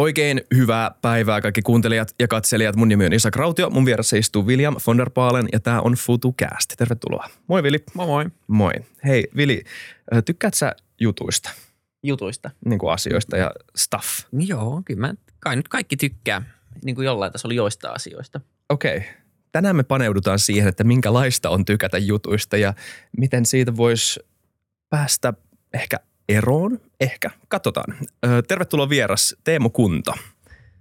Oikein hyvää päivää kaikki kuuntelijat ja katselijat. Mun nimi on Isak Rautio. Mun vieressä istuu William von der Paalen ja tää on FutuCast. Tervetuloa. Moi Vili. Moi moi. Moi. Hei Vili, tykkäät sä jutuista? Jutuista. Niin kuin asioista ja stuff. Joo, kyllä mä, kai nyt kaikki tykkää niin kuin jollain tasolla joista asioista. Okei. Okay. Tänään me paneudutaan siihen, että minkälaista on tykätä jutuista ja miten siitä voisi päästä ehkä eroon. Ehkä. Katsotaan. Ö, tervetuloa vieras Teemu Kunto.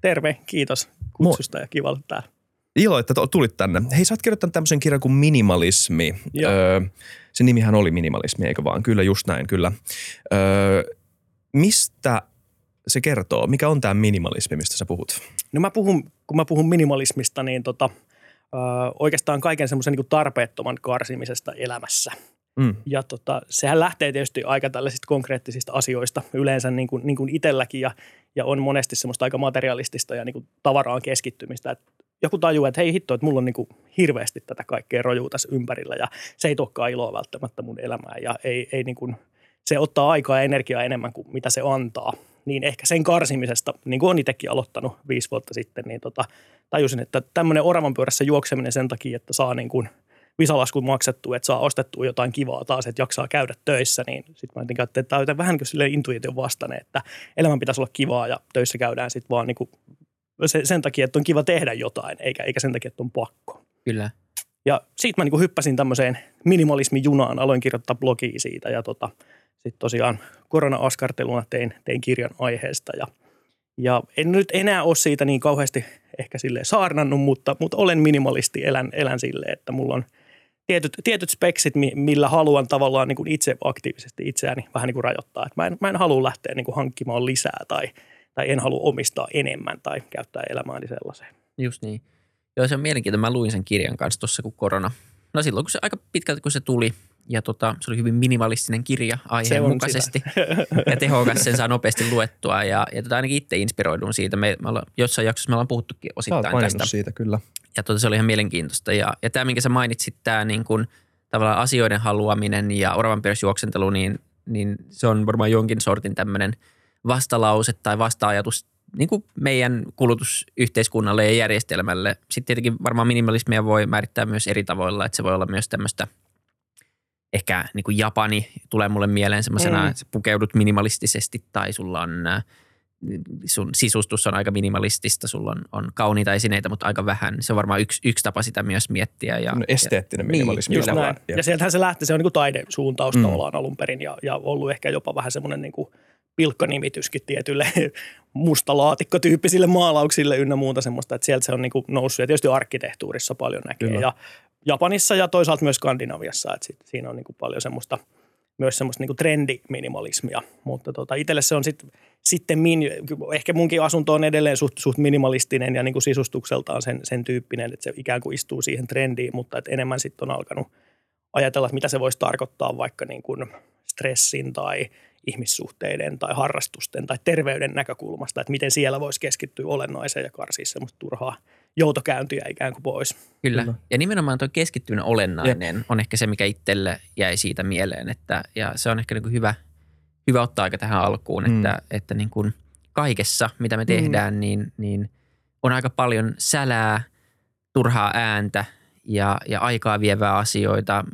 Terve, kiitos kutsusta Mo- ja kiva olla täällä. Ilo, että tulit tänne. Hei, sä oot kirjoittanut tämmöisen kirjan kuin Minimalismi. Öö, se nimihän oli Minimalismi, eikö vaan? Kyllä, just näin, kyllä. Öö, mistä se kertoo? Mikä on tämä minimalismi, mistä sä puhut? No mä puhun, kun mä puhun minimalismista, niin tota, öö, oikeastaan kaiken semmoisen niin tarpeettoman karsimisesta elämässä – Mm. Ja tota, sehän lähtee tietysti aika tällaisista konkreettisista asioista yleensä niin kuin, niin kuin itselläkin ja, ja on monesti semmoista aika materialistista ja niin kuin tavaraan keskittymistä. Et joku tajuu, että hei hitto, että mulla on niin kuin hirveästi tätä kaikkea rojua tässä ympärillä ja se ei tuokaan iloa välttämättä mun elämään ja ei, ei niin kuin, se ottaa aikaa ja energiaa enemmän kuin mitä se antaa. Niin ehkä sen karsimisesta, niin kuin on itsekin aloittanut viisi vuotta sitten, niin tota, tajusin, että tämmöinen oravan pyörässä juokseminen sen takia, että saa niin kuin – visalaskun maksettu, että saa ostettua jotain kivaa taas, että jaksaa käydä töissä, niin sitten mä jotenkin että tämä on vähän niin kuin intuition vastainen, että elämän pitäisi olla kivaa ja töissä käydään sitten vaan niin kuin sen, sen takia, että on kiva tehdä jotain, eikä, eikä sen takia, että on pakko. Kyllä. Ja siitä mä niin kuin hyppäsin tämmöiseen minimalismijunaan, aloin kirjoittaa blogia siitä ja tota, sitten tosiaan korona-askarteluna tein, tein kirjan aiheesta ja, ja en nyt enää ole siitä niin kauheasti ehkä sille saarnannut, mutta, mutta olen minimalisti, elän, elän silleen, että mulla on – tietyt, tietyt speksit, millä haluan tavallaan niin kuin itse aktiivisesti itseäni vähän niin kuin rajoittaa. Että mä, en, mä en halua lähteä niin kuin hankkimaan lisää tai, tai en halua omistaa enemmän tai käyttää elämääni sellaiseen. Just niin. Joo, se on mielenkiintoinen. Mä luin sen kirjan kanssa tuossa, kun korona. No silloin, kun se aika pitkälti, kun se tuli, ja tota, se oli hyvin minimalistinen kirja aiheen mukaisesti. ja tehokas, sen saa nopeasti luettua. Ja, ja tota, ainakin itse inspiroidun siitä. Me, me ollaan, jossain jaksossa me ollaan puhuttukin osittain tästä. siitä, kyllä ja tuota, se oli ihan mielenkiintoista. Ja, ja tämä, minkä sä mainitsit, tämä niin kuin, tavallaan asioiden haluaminen ja oravan juoksentelu, niin, niin se on varmaan jonkin sortin tämmöinen vastalause tai vastaajatus niin kuin meidän kulutusyhteiskunnalle ja järjestelmälle. Sitten tietenkin varmaan minimalismia voi määrittää myös eri tavoilla, että se voi olla myös tämmöistä ehkä niin kuin Japani tulee mulle mieleen semmoisena, mm. että pukeudut minimalistisesti tai sulla on – sun sisustus on aika minimalistista, sulla on, on kauniita esineitä, mutta aika vähän. Se on varmaan yksi, yksi tapa sitä myös miettiä. Ja, no, esteettinen ja, minimalismi. Niin, näin. Ja. ja sieltähän se lähti, se on niin kuin taidesuuntaus mm. tavallaan alun perin ja, ja ollut ehkä jopa vähän semmoinen niin kuin pilkkanimityskin tietylle mustalaatikkotyyppisille maalauksille ynnä muuta semmoista, että sieltä se on niin kuin noussut ja tietysti arkkitehtuurissa paljon näkee Kyllä. ja Japanissa ja toisaalta myös Skandinaviassa, että sit, siinä on niin kuin paljon semmoista – myös semmoista niin trendiminimalismia, mutta tota, itselle se on sit, sitten, min, ehkä munkin asunto on edelleen suht, suht minimalistinen ja niin kuin sisustukseltaan sen, sen tyyppinen, että se ikään kuin istuu siihen trendiin, mutta että enemmän sitten on alkanut ajatella, että mitä se voisi tarkoittaa vaikka niin kuin stressin tai ihmissuhteiden tai harrastusten tai terveyden näkökulmasta, että miten siellä voisi keskittyä olennaiseen ja karsia semmoista turhaa – joutokäyntiä ikään kuin pois. Kyllä. Kyllä. Ja nimenomaan tuo keskittyminen olennainen Jep. on ehkä se, mikä itselle jäi siitä mieleen. Että, ja se on ehkä niin kuin hyvä, hyvä ottaa aika tähän alkuun, mm. että, että niin kuin kaikessa, mitä me mm. tehdään, mm. niin, niin on aika paljon sälää, turhaa ääntä ja, ja aikaa vievää asioita.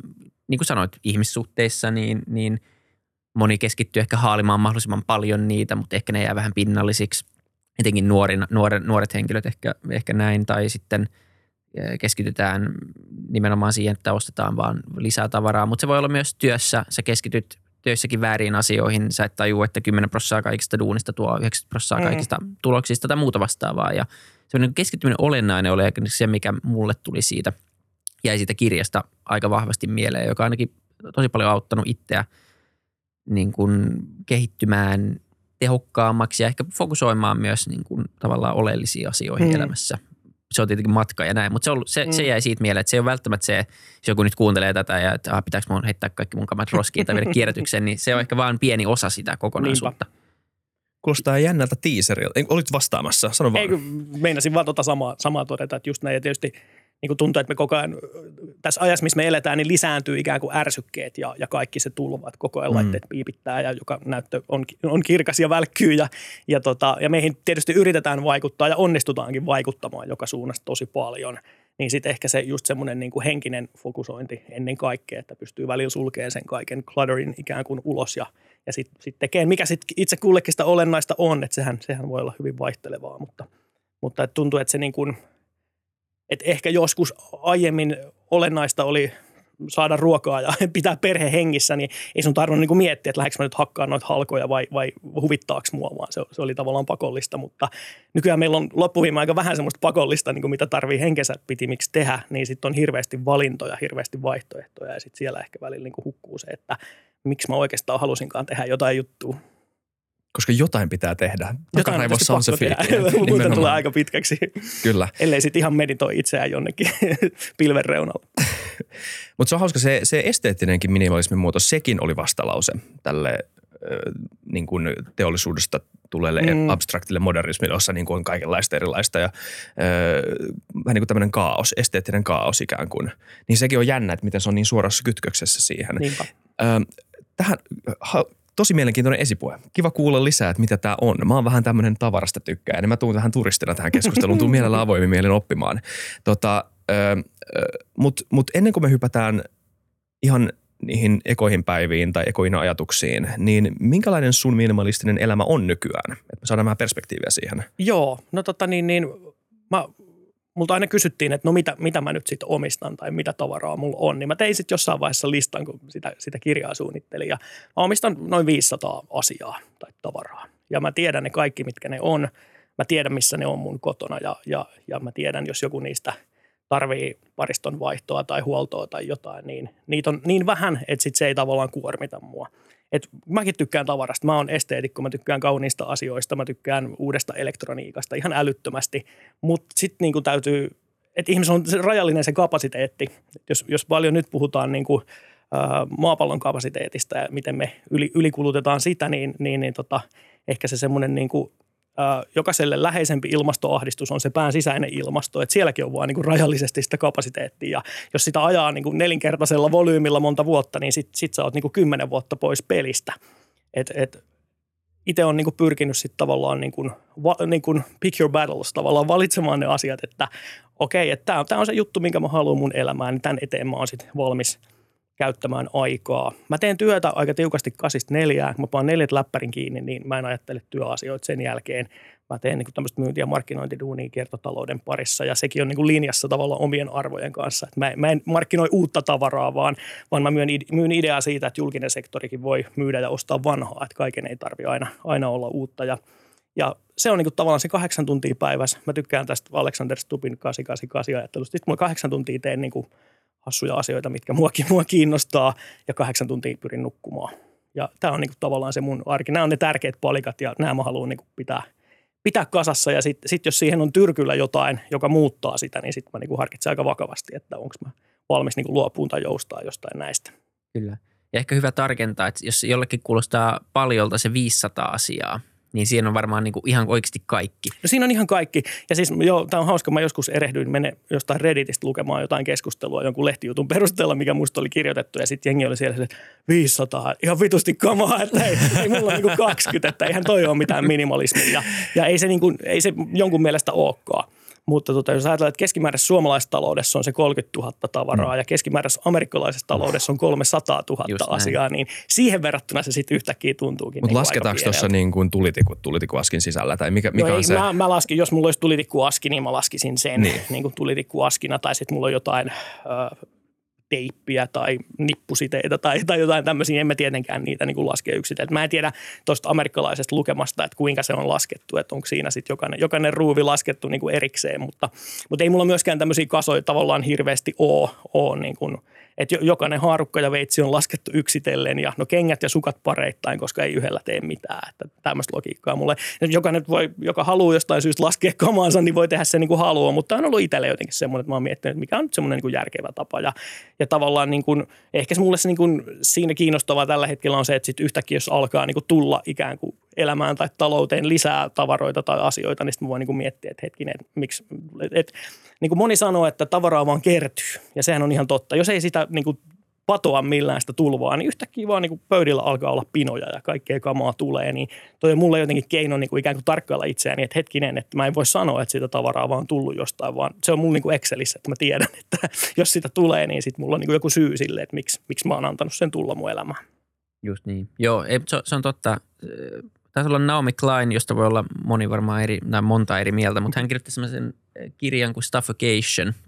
Niin kuin sanoit, ihmissuhteissa, niin, niin moni keskittyy ehkä haalimaan mahdollisimman paljon niitä, mutta ehkä ne jää vähän pinnallisiksi – etenkin nuorin, nuoret, nuoret henkilöt ehkä, ehkä näin, tai sitten keskitytään nimenomaan siihen, että ostetaan vaan lisää tavaraa, mutta se voi olla myös työssä, sä keskityt työssäkin väärin asioihin, sä et tajua, että 10 prosenttia kaikista duunista tuo 90 prosenttia mm. kaikista mm. tuloksista tai muuta vastaavaa, ja se on keskittyminen olennainen oli se, mikä mulle tuli siitä, jäi siitä kirjasta aika vahvasti mieleen, joka ainakin tosi paljon auttanut itseä niin kuin kehittymään tehokkaammaksi ja ehkä fokusoimaan myös niin kuin tavallaan oleellisiin asioihin mm. elämässä. Se on tietenkin matka ja näin, mutta se, on, se, mm. se jäi siitä mieleen, että se ei ole välttämättä se, jos joku nyt kuuntelee tätä ja että ah, pitääkö mun heittää kaikki mun kamat roskiin tai viedä kierrätykseen, niin se on ehkä vain pieni osa sitä kokonaisuutta. Niinpä. Kuulostaa jännältä teaserilta. Olit vastaamassa, sano vaan. Ei, meinasin vaan tuota samaa, samaa todeta, että just näin. Ja tietysti niin kuin tuntuu, että me koko ajan, tässä ajassa, missä me eletään, niin lisääntyy ikään kuin ärsykkeet ja, ja kaikki se tulva, että koko ajan mm. laitteet piipittää ja joka näyttö on, on kirkas ja välkkyy ja, ja, tota, ja meihin tietysti yritetään vaikuttaa ja onnistutaankin vaikuttamaan joka suunnasta tosi paljon – niin sitten ehkä se just semmoinen niin henkinen fokusointi ennen kaikkea, että pystyy välillä sulkemaan sen kaiken clutterin ikään kuin ulos ja, ja sitten sit tekee, mikä sitten itse kullekin sitä olennaista on, että sehän, sehän voi olla hyvin vaihtelevaa, mutta, mutta et tuntuu, että se niin kuin, että ehkä joskus aiemmin olennaista oli saada ruokaa ja pitää perhe hengissä, niin ei sun tarvinnut niin miettiä, että lähdekö mä nyt hakkaan noita halkoja vai, vai huvittaako mua, vaan se, se, oli tavallaan pakollista. Mutta nykyään meillä on loppuviime aika vähän semmoista pakollista, niin kuin mitä tarvii henkensä pitimiksi tehdä, niin sitten on hirveästi valintoja, hirveästi vaihtoehtoja ja sitten siellä ehkä välillä niin hukkuu se, että miksi mä oikeastaan halusinkaan tehdä jotain juttua koska jotain pitää tehdä. Takaraivossa on se fiitti. Muuten tulee aika pitkäksi. Kyllä. Ellei sitten ihan meditoi itseään jonnekin pilven reunalla. Mutta se on hauska, se, se esteettinenkin minimalismin muoto, sekin oli vastalause tälle niin kuin teollisuudesta tuleelle mm. abstraktille modernismille, jossa niin kuin on kaikenlaista erilaista ja äh, vähän niin kuin tämmöinen kaos, esteettinen kaos ikään kuin. Niin sekin on jännä, että miten se on niin suorassa kytköksessä siihen. Niinpä. Äh, tähän tosi mielenkiintoinen esipuhe. Kiva kuulla lisää, että mitä tämä on. Mä oon vähän tämmöinen tavarasta tykkää, ja mä tuun tähän turistina tähän keskusteluun, tuun mielellä avoimin mielin oppimaan. Tota, Mutta mut ennen kuin me hypätään ihan niihin ekoihin päiviin tai ekoihin ajatuksiin, niin minkälainen sun minimalistinen elämä on nykyään? Että me saadaan vähän perspektiiviä siihen. Joo, no tota niin, niin mä multa aina kysyttiin, että no mitä, mitä mä nyt sitten omistan tai mitä tavaraa mulla on, niin mä tein sitten jossain vaiheessa listan, kun sitä, sitä kirjaa suunnittelin ja mä omistan noin 500 asiaa tai tavaraa. Ja mä tiedän ne kaikki, mitkä ne on. Mä tiedän, missä ne on mun kotona ja, ja, ja mä tiedän, jos joku niistä tarvii pariston vaihtoa tai huoltoa tai jotain, niin niitä on niin vähän, että sit se ei tavallaan kuormita mua – et mäkin tykkään tavarasta. Mä oon esteetikko, mä tykkään kauniista asioista, mä tykkään uudesta elektroniikasta ihan älyttömästi. Mutta sitten niinku täytyy, että ihmisellä on se rajallinen se kapasiteetti. Jos, jos paljon nyt puhutaan niinku, ä, maapallon kapasiteetista ja miten me yli, ylikulutetaan sitä, niin, niin, niin tota, ehkä se semmoinen niinku jokaiselle läheisempi ilmastoahdistus on se pään sisäinen ilmasto, että sielläkin on vaan niin kuin rajallisesti sitä kapasiteettia ja jos sitä ajaa niin kuin nelinkertaisella volyymilla monta vuotta, niin sit, sit sä oot niin kuin kymmenen vuotta pois pelistä. Et, et, itse on niin kuin pyrkinyt sitten tavallaan niin kuin, va, niin kuin pick your battles, tavallaan valitsemaan ne asiat, että okei, okay, että tämä on se juttu, minkä mä haluan mun elämään, niin tämän eteen mä oon sitten valmis – käyttämään aikaa. Mä teen työtä aika tiukasti kasista neljää. Mä paan neljät läppärin kiinni, niin mä en ajattele työasioita sen jälkeen. Mä teen niin tämmöistä myynti- ja markkinointiduunia kiertotalouden parissa ja sekin on niin linjassa tavallaan omien arvojen kanssa. mä, mä en markkinoi uutta tavaraa, vaan, vaan mä myyn, myyn ideaa siitä, että julkinen sektorikin voi myydä ja ostaa vanhaa, että kaiken ei tarvitse aina, aina olla uutta. Ja, ja se on niin kuin tavallaan se kahdeksan tuntia päivässä. Mä tykkään tästä Alexander Stupin 888 ajattelusta. Sitten mä kahdeksan tuntia teen niin kuin hassuja asioita, mitkä muakin mua kiinnostaa ja kahdeksan tuntia pyrin nukkumaan. Ja tämä on niinku tavallaan se mun arki. Nämä on ne tärkeät palikat ja nämä mä haluan niinku pitää, pitää kasassa. Ja sitten sit jos siihen on tyrkyllä jotain, joka muuttaa sitä, niin sitten mä niinku harkitsen aika vakavasti, että onko mä valmis niinku luopuun tai joustaa jostain näistä. Kyllä. Ja ehkä hyvä tarkentaa, että jos jollekin kuulostaa paljolta se 500 asiaa – niin siinä on varmaan niin kuin ihan oikeasti kaikki. No siinä on ihan kaikki. Ja siis joo, tämä on hauska, mä joskus erehdyin mene jostain Redditistä lukemaan jotain keskustelua jonkun lehtijutun perusteella, mikä musta oli kirjoitettu. Ja sitten jengi oli siellä, että 500, ihan vitusti kamaa, että ei, ei mulla ole niin 20, että eihän toi ole mitään minimalismia. Ja, ja ei, se niin kuin, ei se jonkun mielestä olekaan. Mutta tota, jos ajatellaan, että keskimääräisessä suomalaisessa taloudessa on se 30 000 tavaraa mm. ja keskimääräisessä amerikkalaisessa taloudessa on 300 000 Just asiaa, näin. niin siihen verrattuna se sitten yhtäkkiä tuntuukin. Mutta niin lasketaanko tuossa niin kuin tulitikut, tulitikkuaskin sisällä tai mikä, mikä no on ei, se? Mä, mä, laskin, jos mulla olisi tulitikkuaski, niin mä laskisin sen niin. Niin kuin tulitikkuaskina tai sitten mulla on jotain äh, teippiä tai nippusiteitä tai, tai jotain tämmöisiä. Emme tietenkään niitä niin kuin laske yksitellen. Mä en tiedä tuosta amerikkalaisesta lukemasta, että kuinka se on laskettu, että onko siinä sitten jokainen, jokainen ruuvi laskettu niin kuin erikseen, mutta, mutta ei mulla myöskään tämmöisiä kasoja tavallaan hirveästi ole, ole niin kuin – että jokainen haarukka ja veitsi on laskettu yksitellen ja no kengät ja sukat pareittain, koska ei yhdellä tee mitään. Että tämmöistä logiikkaa mulle. Jokainen voi, joka haluaa jostain syystä laskea kamansa, niin voi tehdä sen niin kuin haluaa, mutta on ollut itselle jotenkin semmoinen, että mä oon miettinyt, että mikä on nyt semmoinen niin järkevä tapa. Ja, ja tavallaan niin kuin, ehkä se mulle se niin kuin siinä kiinnostavaa tällä hetkellä on se, että sitten yhtäkkiä jos alkaa niin kuin tulla ikään kuin elämään tai talouteen lisää tavaroita tai asioita, niin sitten mä voin niin kuin miettiä, että hetkinen, että miksi, että, niin kuin moni sanoo, että tavaraa vaan kertyy ja sehän on ihan totta. Jos ei sitä niin kuin patoa millään sitä tulvaa, niin yhtäkkiä vaan niin kuin pöydillä alkaa olla pinoja ja kaikkea kamaa tulee, niin toi on mulle jotenkin keino niin kuin ikään kuin tarkkailla itseäni, että hetkinen, että mä en voi sanoa, että sitä tavaraa vaan tullut jostain, vaan se on mulla niin kuin Excelissä, että mä tiedän, että jos sitä tulee, niin sitten mulla on niin kuin joku syy sille, että miksi, miksi mä oon antanut sen tulla mun elämään. Just niin. Joo, ei, se, se on totta. Taisi olla Naomi Klein, josta voi olla moni varmaan eri, tai monta eri mieltä, mutta hän kirjoitti sellaisen kirjan kuin Stuffocation –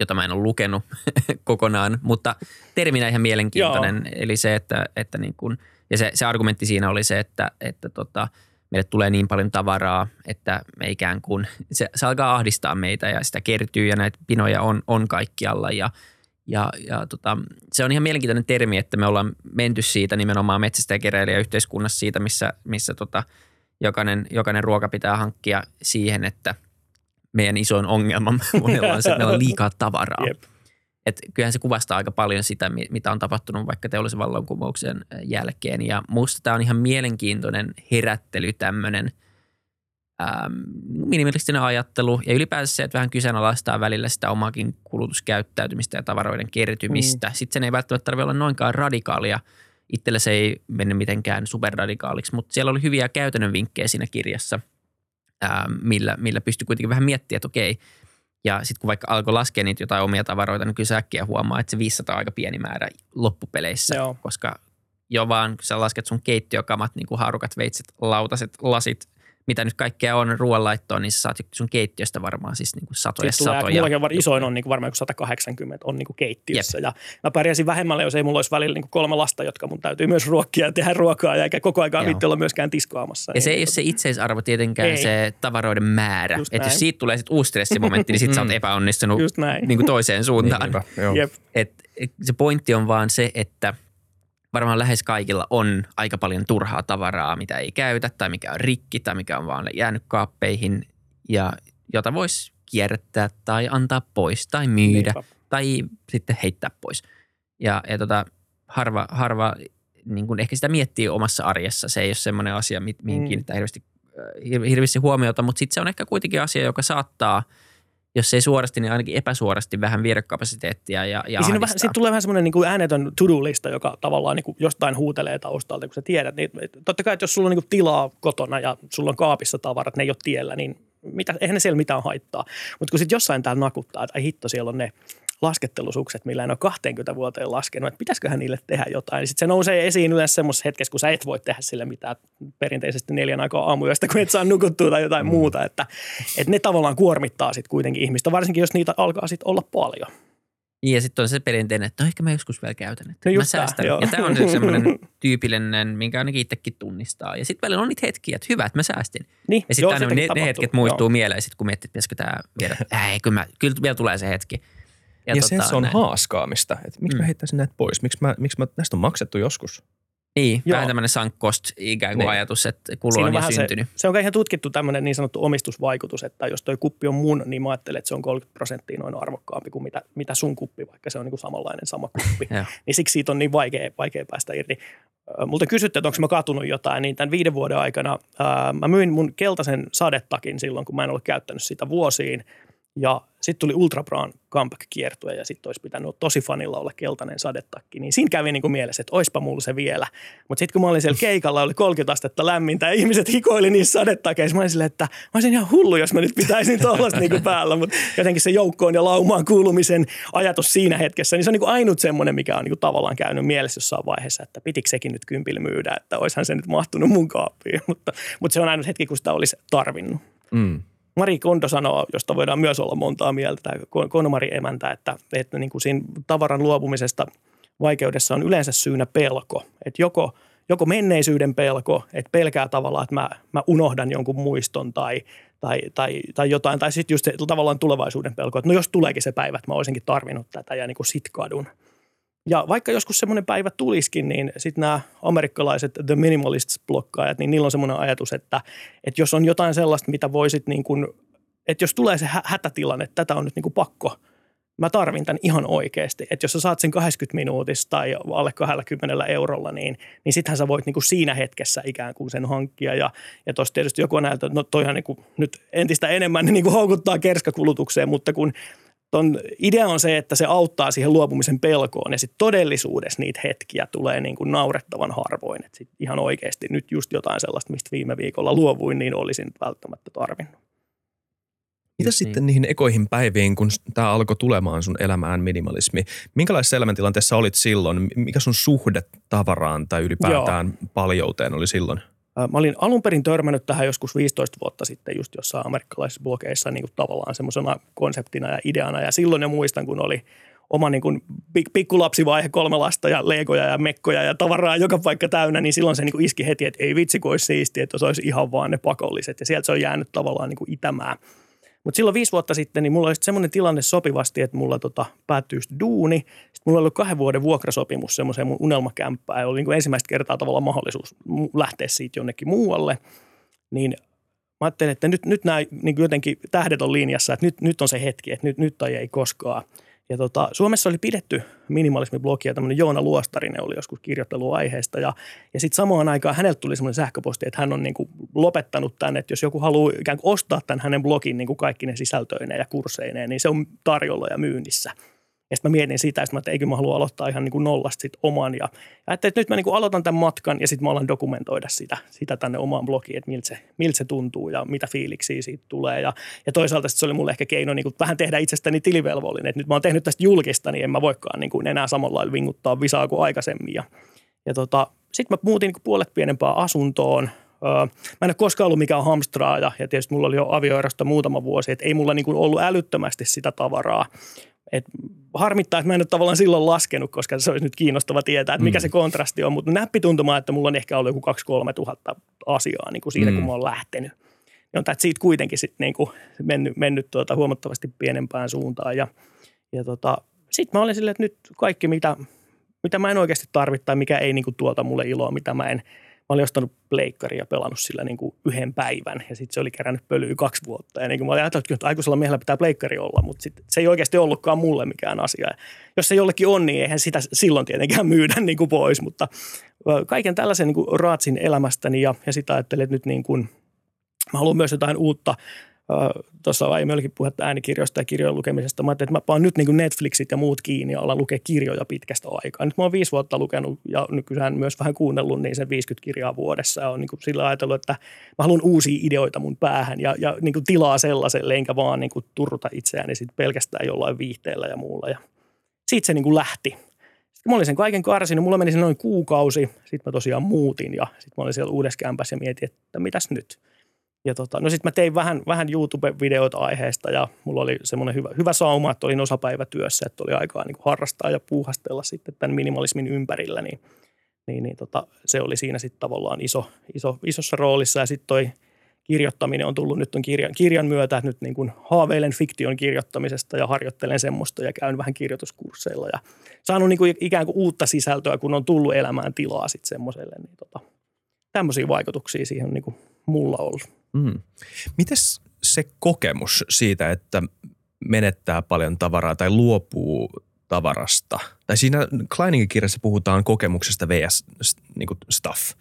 jota mä en ole lukenut kokonaan, mutta terminä ihan mielenkiintoinen. Joo. Eli se, että, että niin kun, ja se, se argumentti siinä oli se, että, että tota, meille tulee niin paljon tavaraa, että me ikään kuin, se, se alkaa ahdistaa meitä ja sitä kertyy ja näitä pinoja on, on kaikkialla ja, ja, ja tota, se on ihan mielenkiintoinen termi, että me ollaan menty siitä nimenomaan metsästä ja yhteiskunnassa siitä, missä, missä tota, jokainen, jokainen ruoka pitää hankkia siihen, että – meidän isoin ongelma monella on se, että meillä on liikaa tavaraa. Yep. Et kyllähän se kuvastaa aika paljon sitä, mitä on tapahtunut vaikka teollisen vallankumouksen jälkeen. Ja musta tämä on ihan mielenkiintoinen herättely, tämmöinen ähm, minimalistinen ajattelu ja ylipäänsä se, että vähän kyseenalaistaa välillä sitä omaakin kulutuskäyttäytymistä ja tavaroiden kertymistä. Mm. Sitten sen ei välttämättä tarvitse olla noinkaan radikaalia. Itsellä se ei mennyt mitenkään superradikaaliksi, mutta siellä oli hyviä käytännön vinkkejä siinä kirjassa – ää, millä, millä pystyi kuitenkin vähän miettimään, että okei, ja sitten kun vaikka alkoi laskea niitä jotain omia tavaroita, niin kyllä sä äkkiä huomaa, että se 500 on aika pieni määrä loppupeleissä, Joo. koska jo vaan kun sä lasket sun keittiökamat, niin kuin haarukat, veitset, lautaset, lasit – mitä nyt kaikkea on ruoanlaittoa, niin sä saat sun keittiöstä varmaan siis niin kuin satoja Sitten satoja. Mullakin on isoin on niin kuin varmaan 180 on niin kuin keittiössä Jep. ja mä pärjäsin vähemmälle, jos ei mulla olisi välillä niin kuin kolme lasta, jotka mun täytyy myös ruokkia ja tehdä ruokaa ja eikä koko ajan viitti olla myöskään tiskaamassa. Ja se ei ole se itseisarvo tietenkään ei. se tavaroiden määrä. Että jos siitä tulee sitten uusi stressimomentti, niin sitten sä oot mm. epäonnistunut niin kuin toiseen suuntaan. Niin, Et, se pointti on vaan se, että – varmaan lähes kaikilla on aika paljon turhaa tavaraa, mitä ei käytä tai mikä on rikki tai mikä on vaan jäänyt kaappeihin ja jota voisi kierrättää tai antaa pois tai myydä Niinpä. tai sitten heittää pois. Ja, ja tota, harva, harva niin kuin ehkä sitä miettii omassa arjessa. Se ei ole semmoinen asia, mihin mm. kiinnittää hirveästi, hirveästi huomiota, mutta sitten se on ehkä kuitenkin asia, joka saattaa – jos ei suorasti, niin ainakin epäsuorasti vähän viedekapasiteettia ja, ja siinä, vähän, siinä tulee vähän semmoinen niin kuin äänetön to-do-lista, joka tavallaan niin kuin jostain huutelee taustalta, kun sä tiedät. Niin, totta kai, että jos sulla on niin kuin tilaa kotona ja sulla on kaapissa tavarat, ne ei ole tiellä, niin mitä, eihän ne siellä mitään haittaa. Mutta kun sitten jossain täällä nakuttaa, että ai hitto, siellä on ne laskettelusukset, millä en ole 20 vuoteen laskenut, että pitäisiköhän niille tehdä jotain. Sitten se nousee esiin yleensä semmoisessa hetkessä, kun sä et voi tehdä sille mitään perinteisesti neljän aikaa aamuyöstä, kun et saa nukuttua tai jotain mm. muuta. Että, että ne tavallaan kuormittaa sitten kuitenkin ihmistä, varsinkin jos niitä alkaa sitten olla paljon. Niin, ja sitten on se perinteinen, että no ehkä mä joskus vielä käytän, että no mä säästän. Tämä, ja tämä on semmoinen tyypillinen, minkä ainakin itsekin tunnistaa. Ja sitten välillä on niitä hetkiä, että hyvä, että mä säästin. Niin, ja sitten ne, ne, hetket muistuu joo. mieleen, sit kun miettii, että pitäisikö tämä viedä. Ei, kyllä, mä, kyllä vielä tulee se hetki. Ja, ja tota, se on näin. haaskaamista. Että miksi mm. mä heittäisin näitä pois? Miksi, mä, miksi mä, näistä on maksettu joskus? Niin, Joo. vähän tämmöinen sunk cost ikään kuin niin. ajatus, että kulu on, on jo syntynyt. Se, se on ihan tutkittu tämmöinen niin sanottu omistusvaikutus, että jos toi kuppi on mun, niin mä ajattelen, että se on 30 prosenttia noin arvokkaampi kuin mitä, mitä sun kuppi, vaikka se on niin kuin samanlainen sama kuppi. niin siksi siitä on niin vaikea, vaikea päästä irti. Multa kysytte, että onko mä katunut jotain, niin tämän viiden vuoden aikana ää, mä myin mun keltaisen sadetakin silloin, kun mä en ole käyttänyt sitä vuosiin – ja sitten tuli Ultra Brown comeback-kiertue ja sitten olisi pitänyt tosi fanilla olla keltainen sadetakki. Niin siinä kävi niin kuin mielessä, että oispa mulla se vielä. Mutta sitten kun mä olin siellä keikalla, oli 30 astetta lämmintä ja ihmiset hikoili niissä sadetakeissa. Mä olin silleen, että mä olisin ihan hullu, jos mä nyt pitäisin tuollaista niin päällä. Mutta jotenkin se joukkoon ja laumaan kuulumisen ajatus siinä hetkessä, niin se on niin kuin ainut semmoinen, mikä on niin kuin tavallaan käynyt mielessä jossain vaiheessa, että pitikö sekin nyt kympillä myydä, että oishan se nyt mahtunut mun kaappiin. Mutta, mutta se on ainut hetki, kun sitä olisi tarvinnut. Mm. Mari Kondo sanoo, josta voidaan myös olla montaa mieltä, tämä Konmari emäntä, että, että niin kuin siinä tavaran luopumisesta vaikeudessa on yleensä syynä pelko. Että joko, joko menneisyyden pelko, että pelkää tavallaan, että mä, mä unohdan jonkun muiston tai, tai, tai, tai jotain, tai sitten just tavallaan tulevaisuuden pelko, että no jos tuleekin se päivä, että mä olisinkin tarvinnut tätä ja niin kuin sit kadun – ja vaikka joskus semmoinen päivä tuliskin, niin sitten nämä amerikkalaiset The Minimalists-blokkaajat, niin niillä on semmoinen ajatus, että, että jos on jotain sellaista, mitä voisit niin kuin, että jos tulee se hätätilanne, että tätä on nyt niin kuin pakko mä tarvin tämän ihan oikeasti. Että jos sä saat sen 80 minuutista tai alle 20 eurolla, niin, niin sittenhän sä voit niin kuin siinä hetkessä ikään kuin sen hankkia. Ja, ja tuossa tietysti joku on näiltä, no toihan niin kuin nyt entistä enemmän niin kuin houkuttaa kerskakulutukseen, mutta kun ton idea on se, että se auttaa siihen luopumisen pelkoon ja sitten todellisuudessa niitä hetkiä tulee niin kuin naurettavan harvoin. Että sit ihan oikeasti nyt just jotain sellaista, mistä viime viikolla luovuin, niin olisin välttämättä tarvinnut. Mitä sitten niihin ekoihin päiviin, kun tämä alkoi tulemaan sun elämään minimalismi? Minkälaisessa elämäntilanteessa olit silloin? Mikä sun suhde tavaraan tai ylipäätään Joo. paljouteen oli silloin? Mä olin alun perin törmännyt tähän joskus 15 vuotta sitten just jossain amerikkalaisissa blogeissa niin kuin tavallaan semmoisena konseptina ja ideana. Ja silloin jo muistan, kun oli oma niin kuin pikkulapsivaihe, kolme lasta ja leikoja ja mekkoja ja tavaraa joka paikka täynnä, niin silloin se niin kuin iski heti, että ei vitsi, kun olisi siistiä, että se olisi ihan vaan ne pakolliset. Ja sieltä se on jäänyt tavallaan niin kuin itämään – mutta silloin viisi vuotta sitten, niin mulla oli semmoinen tilanne sopivasti, että mulla tota, päättyi duuni. Sitten mulla oli kahden vuoden vuokrasopimus semmoiseen mun unelmakämppään. Ja oli niin kuin ensimmäistä kertaa tavallaan mahdollisuus lähteä siitä jonnekin muualle. Niin mä ajattelin, että nyt, nyt nämä niin jotenkin tähdet on linjassa, että nyt, nyt on se hetki, että nyt, nyt tai ei koskaan – ja tota, Suomessa oli pidetty minimalismiblogia, tämmöinen Joona Luostarinen oli joskus kirjoittelua aiheesta. Ja, ja sitten samaan aikaan häneltä tuli semmoinen sähköposti, että hän on niin kuin lopettanut tämän, että jos joku haluaa ikään kuin ostaa tämän hänen blogin niin kuin kaikki ne sisältöineen ja kursseineen, niin se on tarjolla ja myynnissä – ja sitten mä mietin sitä, että, mä, että eikö mä halua aloittaa ihan niin kuin nollasta sit oman. Ja, että, nyt mä niin kuin aloitan tämän matkan ja sitten mä alan dokumentoida sitä, sitä tänne omaan blogiin, että miltä se, miltä se tuntuu ja mitä fiiliksiä siitä tulee. Ja, ja toisaalta se oli mulle ehkä keino niin kuin vähän tehdä itsestäni tilivelvollinen. Että nyt mä oon tehnyt tästä julkista, niin en mä voikaan niin kuin enää samalla lailla vinguttaa visaa kuin aikaisemmin. Ja, ja tota, sitten mä muutin niin kuin puolet pienempään asuntoon, mä en ole koskaan ollut mikään hamstraaja ja tietysti mulla oli jo avioerosta muutama vuosi, että ei mulla niin kuin ollut älyttömästi sitä tavaraa. Et harmittaa, että mä en ole tavallaan silloin laskenut, koska se olisi nyt kiinnostava tietää, että mikä mm. se kontrasti on. Mutta näppituntuma, että mulla on ehkä ollut joku 2-3 tuhatta asiaa niin kuin siinä, mm. kun mä oon lähtenyt. Ja on siitä kuitenkin sit niin kuin mennyt, mennyt tuota huomattavasti pienempään suuntaan. Ja, ja tota, sitten mä olin silleen, että nyt kaikki, mitä, mitä mä en oikeasti tarvitse tai mikä ei niin kuin tuota mulle iloa, mitä mä en – mä olin ostanut pleikkaria ja pelannut sillä niin kuin yhden päivän ja sitten se oli kerännyt pölyä kaksi vuotta. Ja niin kuin mä olin ajatellut, että aikuisella miehellä pitää pleikkari olla, mutta sit se ei oikeasti ollutkaan mulle mikään asia. Ja jos se jollekin on, niin eihän sitä silloin tietenkään myydä niin kuin pois, mutta kaiken tällaisen niin kuin raatsin elämästäni ja, ja sitä ajattelin, että nyt niin kuin, mä haluan myös jotain uutta – tuossa aiemmin puhetta äänikirjoista ja kirjojen lukemisesta. Mä ajattelin, että mä paan nyt niin Netflixit ja muut kiinni ja ollaan lukea kirjoja pitkästä aikaa. Nyt mä oon viisi vuotta lukenut ja nykyään myös vähän kuunnellut niin sen 50 kirjaa vuodessa. Ja on niin kuin sillä ajatellut, että mä haluan uusia ideoita mun päähän ja, ja niin kuin tilaa sellaiselle, enkä vaan niin kuin turruta itseäni sit pelkästään jollain viihteellä ja muulla. Ja siitä se niin kuin lähti. Sitten mä olin sen kaiken karsinut, mulla meni sen noin kuukausi, sitten mä tosiaan muutin ja sitten mä olin siellä uudessa kämpässä ja mietin, että mitäs nyt – ja tota, no sitten mä tein vähän, vähän YouTube-videoita aiheesta ja mulla oli semmoinen hyvä, hyvä sauma, että olin osapäivätyössä, että oli aikaa niin harrastaa ja puuhastella sitten tämän minimalismin ympärillä, niin, niin, niin tota, se oli siinä sitten tavallaan iso, iso, isossa roolissa ja sitten toi kirjoittaminen on tullut nyt on kirjan, kirjan myötä, nyt niin kuin haaveilen fiktion kirjoittamisesta ja harjoittelen semmoista ja käyn vähän kirjoituskursseilla ja saanut niin kuin ikään kuin uutta sisältöä, kun on tullut elämään tilaa sitten semmoiselle, niin tota, tämmöisiä vaikutuksia siihen on niin kuin mulla ollut. Mm. Mites se kokemus siitä, että menettää paljon tavaraa tai luopuu tavarasta? Tai siinä Kleiningin kirjassa puhutaan kokemuksesta vs. Niin stuff.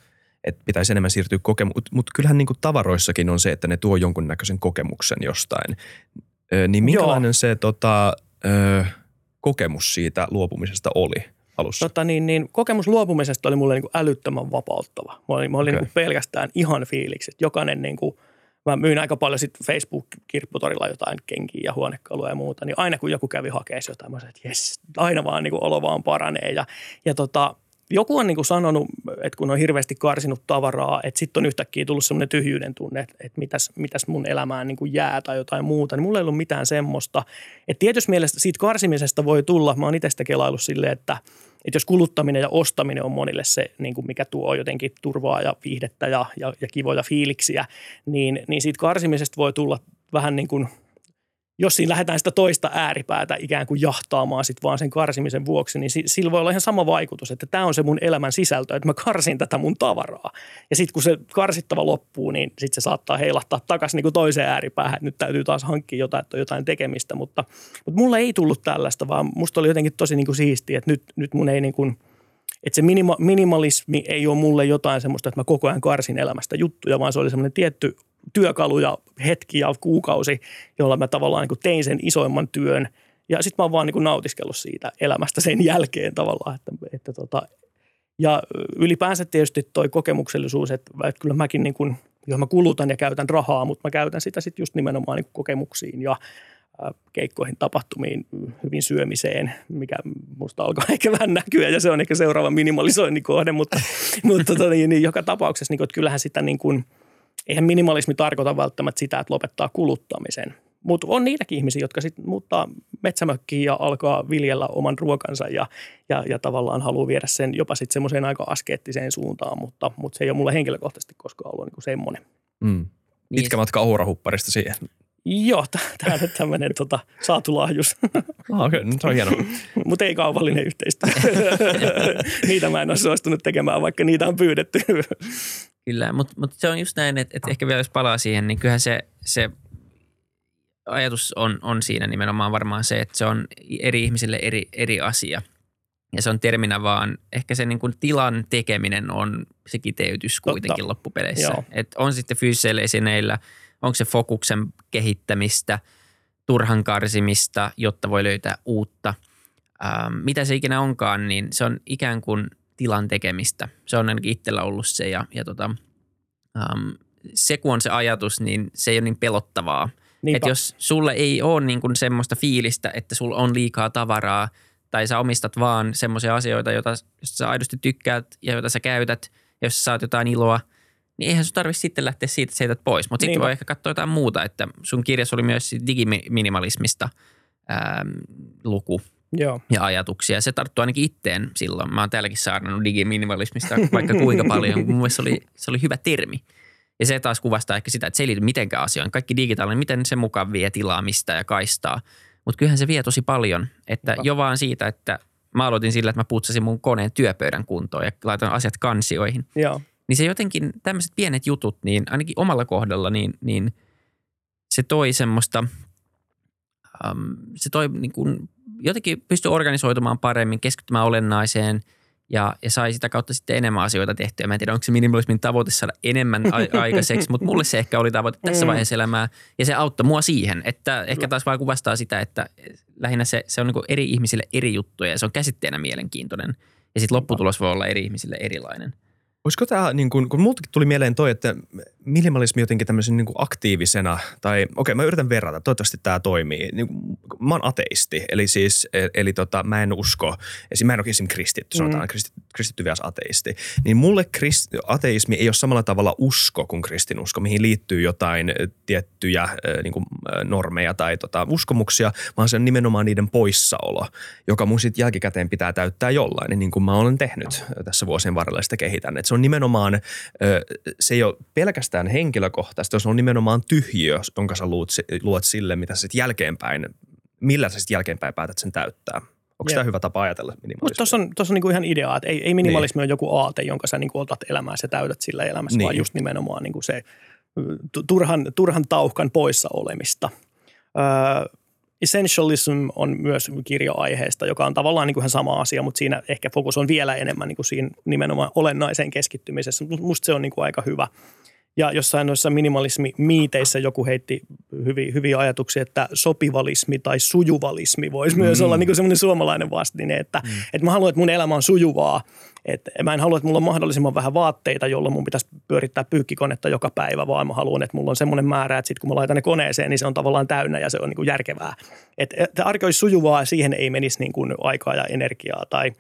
Että pitäisi enemmän siirtyä kokemukseen. Mutta kyllähän niin tavaroissakin on se, että ne tuo jonkunnäköisen kokemuksen jostain. Ö, niin minkälainen Joo. se tota, ö, kokemus siitä luopumisesta oli alussa? Tota, niin, niin, kokemus luopumisesta oli mulle niin kuin älyttömän vapauttava. Mä olin, mä olin okay. niin kuin pelkästään ihan fiiliksi. Että jokainen niin kuin, mä myin aika paljon sitten Facebook-kirpputorilla jotain kenkiä ja huonekaluja ja muuta, niin aina kun joku kävi hakemaan jotain, mä sanoin, että jes, aina vaan niin kuin olo vaan paranee. Ja, ja tota, joku on niin kuin sanonut, että kun on hirveästi karsinut tavaraa, että sitten on yhtäkkiä tullut semmoinen tyhjyyden tunne, että, että mitäs, mitäs mun elämään niin kuin jää tai jotain muuta, niin mulla ei ollut mitään semmoista. Että tietysti mielestä siitä karsimisesta voi tulla, mä oon itse sitä kelaillut silleen, että – että jos kuluttaminen ja ostaminen on monille se, niin kuin mikä tuo jotenkin turvaa ja viihdettä ja, ja, ja kivoja fiiliksiä, niin, niin siitä karsimisesta voi tulla vähän niin kuin jos siinä lähdetään sitä toista ääripäätä ikään kuin jahtaamaan sit vaan sen karsimisen vuoksi, niin sillä voi olla ihan sama vaikutus, että tämä on se mun elämän sisältö, että mä karsin tätä mun tavaraa. Ja sitten kun se karsittava loppuu, niin sitten se saattaa heilahtaa takaisin niin kuin toiseen ääripäähän, että nyt täytyy taas hankkia jotain, että on jotain tekemistä. Mutta, mutta mulla ei tullut tällaista, vaan musta oli jotenkin tosi niin kuin siistiä, että nyt, nyt mun ei niin kuin – että se minima, minimalismi ei ole mulle jotain semmoista, että mä koko ajan karsin elämästä juttuja, vaan se oli semmoinen tietty työkalu ja hetki ja kuukausi, jolla mä tavallaan niin tein sen isoimman työn. Ja sitten mä oon vaan niin nautiskellut siitä elämästä sen jälkeen tavallaan. Että, että tota, ja ylipäänsä tietysti toi kokemuksellisuus, että, että kyllä mäkin niin kuin, mä kulutan ja käytän rahaa, mutta mä käytän sitä sitten just nimenomaan niin kokemuksiin ja keikkoihin, tapahtumiin, hyvin syömiseen, mikä musta alkaa ehkä vähän näkyä ja se on ehkä seuraava minimalisoinnin kohde, mutta, mutta tota, niin, niin, joka tapauksessa niin, että kyllähän sitä niin kuin, eihän minimalismi tarkoita välttämättä sitä, että lopettaa kuluttamisen. Mutta on niitäkin ihmisiä, jotka sitten muuttaa metsämökkiin ja alkaa viljellä oman ruokansa ja, ja, ja tavallaan haluaa viedä sen jopa sitten semmoiseen aika askeettiseen suuntaan, mutta, mutta se ei ole mulle henkilökohtaisesti koskaan ollut niin semmoinen. Mm. Pitkä matka uhurahupparista siihen. Joo, tämä on tämmöinen tota, saatu lahjus. Ah, okei, okay, no, se on hieno. Mutta ei kaupallinen yhteistyö. niitä mä en ole suostunut tekemään, vaikka niitä on pyydetty. Kyllä, mutta mut se on just näin, että, että ehkä vielä jos palaa siihen, niin kyllähän se, se ajatus on, on siinä nimenomaan varmaan se, että se on eri ihmisille eri, eri asia. Ja se on terminä vaan, ehkä se niin kuin tilan tekeminen on se kiteytys kuitenkin Totta. loppupeleissä. että on sitten fyysisellä esineillä – Onko se fokuksen kehittämistä, turhan karsimista, jotta voi löytää uutta. Ähm, mitä se ikinä onkaan, niin se on ikään kuin tilan tekemistä. Se on ainakin itsellä ollut se ja, ja tota, ähm, se kun on se ajatus, niin se ei ole niin pelottavaa. Että jos sulle ei ole niin kuin semmoista fiilistä, että sulla on liikaa tavaraa tai sä omistat vaan semmoisia asioita, joita, sä aidosti tykkäät ja joita sä käytät, jos sä saat jotain iloa – niin eihän sun tarvitse sitten lähteä siitä, että sä pois. Mutta sitten voi ehkä katsoa jotain muuta, että sun kirjassa oli myös digiminimalismista ää, luku Joo. ja ajatuksia. Se tarttuu ainakin itteen silloin. Mä oon täälläkin saarnannut digiminimalismista vaikka kuinka paljon. Mun mielestä se oli, se oli hyvä termi. Ja se taas kuvastaa ehkä sitä, että se ei liity mitenkään asioihin. Kaikki digitaalinen, miten se mukaan vie tilaa mistä ja kaistaa. Mutta kyllähän se vie tosi paljon. Että jo vaan siitä, että mä aloitin sillä, että mä putsasin mun koneen työpöydän kuntoon ja laitoin asiat kansioihin. Joo. Niin se jotenkin, tämmöiset pienet jutut, niin ainakin omalla kohdalla, niin, niin se toi semmoista, um, se toi niin kuin, jotenkin pystyi organisoitumaan paremmin, keskittymään olennaiseen ja, ja sai sitä kautta sitten enemmän asioita tehtyä. Mä en tiedä, onko se minimalismin tavoite saada enemmän a- aikaiseksi, mutta mulle se ehkä oli tavoite tässä mm. vaiheessa elämää ja se auttoi mua siihen, että ehkä taas vaan kuvastaa sitä, että lähinnä se, se on niin eri ihmisille eri juttuja ja se on käsitteenä mielenkiintoinen ja sitten lopputulos voi olla eri ihmisille erilainen – Olisiko tämä, niin kun, kun multakin tuli mieleen toi, että minimalismi jotenkin tämmöisen niin aktiivisena, tai okei okay, mä yritän verrata, toivottavasti tämä toimii. Niin, mä oon ateisti, eli siis, e, eli tota, mä en usko, esim, mä en ole esimerkiksi kristitty, sanotaan mm. kristitty, kristitty vielä ateisti. Niin mulle krist, ateismi ei ole samalla tavalla usko kuin kristinusko, mihin liittyy jotain tiettyjä niin kuin normeja tai tota, uskomuksia, vaan se on nimenomaan niiden poissaolo, joka mun sitten jälkikäteen pitää täyttää jollain, niin kuin mä olen tehnyt tässä vuosien varrella sitä kehitän. Et se on nimenomaan, se ei ole pelkästään henkilökohtaista, se on nimenomaan tyhjiö, jonka sä luot, luot sille, mitä sä sitten jälkeenpäin, millä sä sitten jälkeenpäin päätät sen täyttää. Onko tämä hyvä tapa ajatella minimalismia? Mutta tuossa on, tossa on niinku ihan idea, että ei, ei minimalismi niin. ole joku aate, jonka sä niinku otat elämään ja täytät sillä elämässä, niin. vaan just nimenomaan niinku se turhan, turhan tauhkan poissa olemista. Öö, Essentialism on myös kirjoaiheesta, joka on tavallaan niin kuin ihan sama asia, mutta siinä ehkä fokus on vielä enemmän niin kuin siinä nimenomaan olennaiseen keskittymisessä. Musta se on niin kuin aika hyvä. Ja jossain noissa minimalismi-miiteissä joku heitti hyviä, hyviä ajatuksia, että sopivalismi tai sujuvalismi voisi mm. myös olla niin semmoinen suomalainen vastine, että, mm. että mä haluan, että mun elämä on sujuvaa. Että mä en halua, että mulla on mahdollisimman vähän vaatteita, jolloin mun pitäisi pyörittää pyykkikonetta joka päivä, vaan mä haluan, että mulla on semmoinen määrä, että sitten kun mä laitan ne koneeseen, niin se on tavallaan täynnä ja se on niin kuin järkevää. Että, että arki olisi sujuvaa ja siihen ei menisi niin kuin aikaa ja energiaa tai –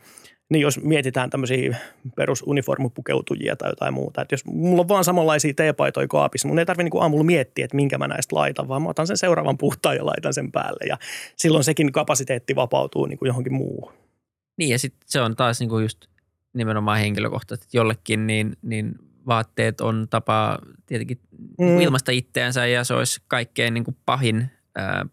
niin jos mietitään tämmöisiä perusuniformupukeutujia tai jotain muuta, että jos mulla on vaan samanlaisia teepaitoja kaapissa, mun ei tarvitse niin aamulla miettiä, että minkä mä näistä laitan, vaan mä otan sen seuraavan puhtaan ja laitan sen päälle ja silloin sekin kapasiteetti vapautuu niin kuin johonkin muuhun. Niin ja sitten se on taas niin kuin just nimenomaan henkilökohtaisesti jollekin, niin, niin vaatteet on tapa tietenkin mm. ilmasta itteensä ja se olisi kaikkein niin kuin pahin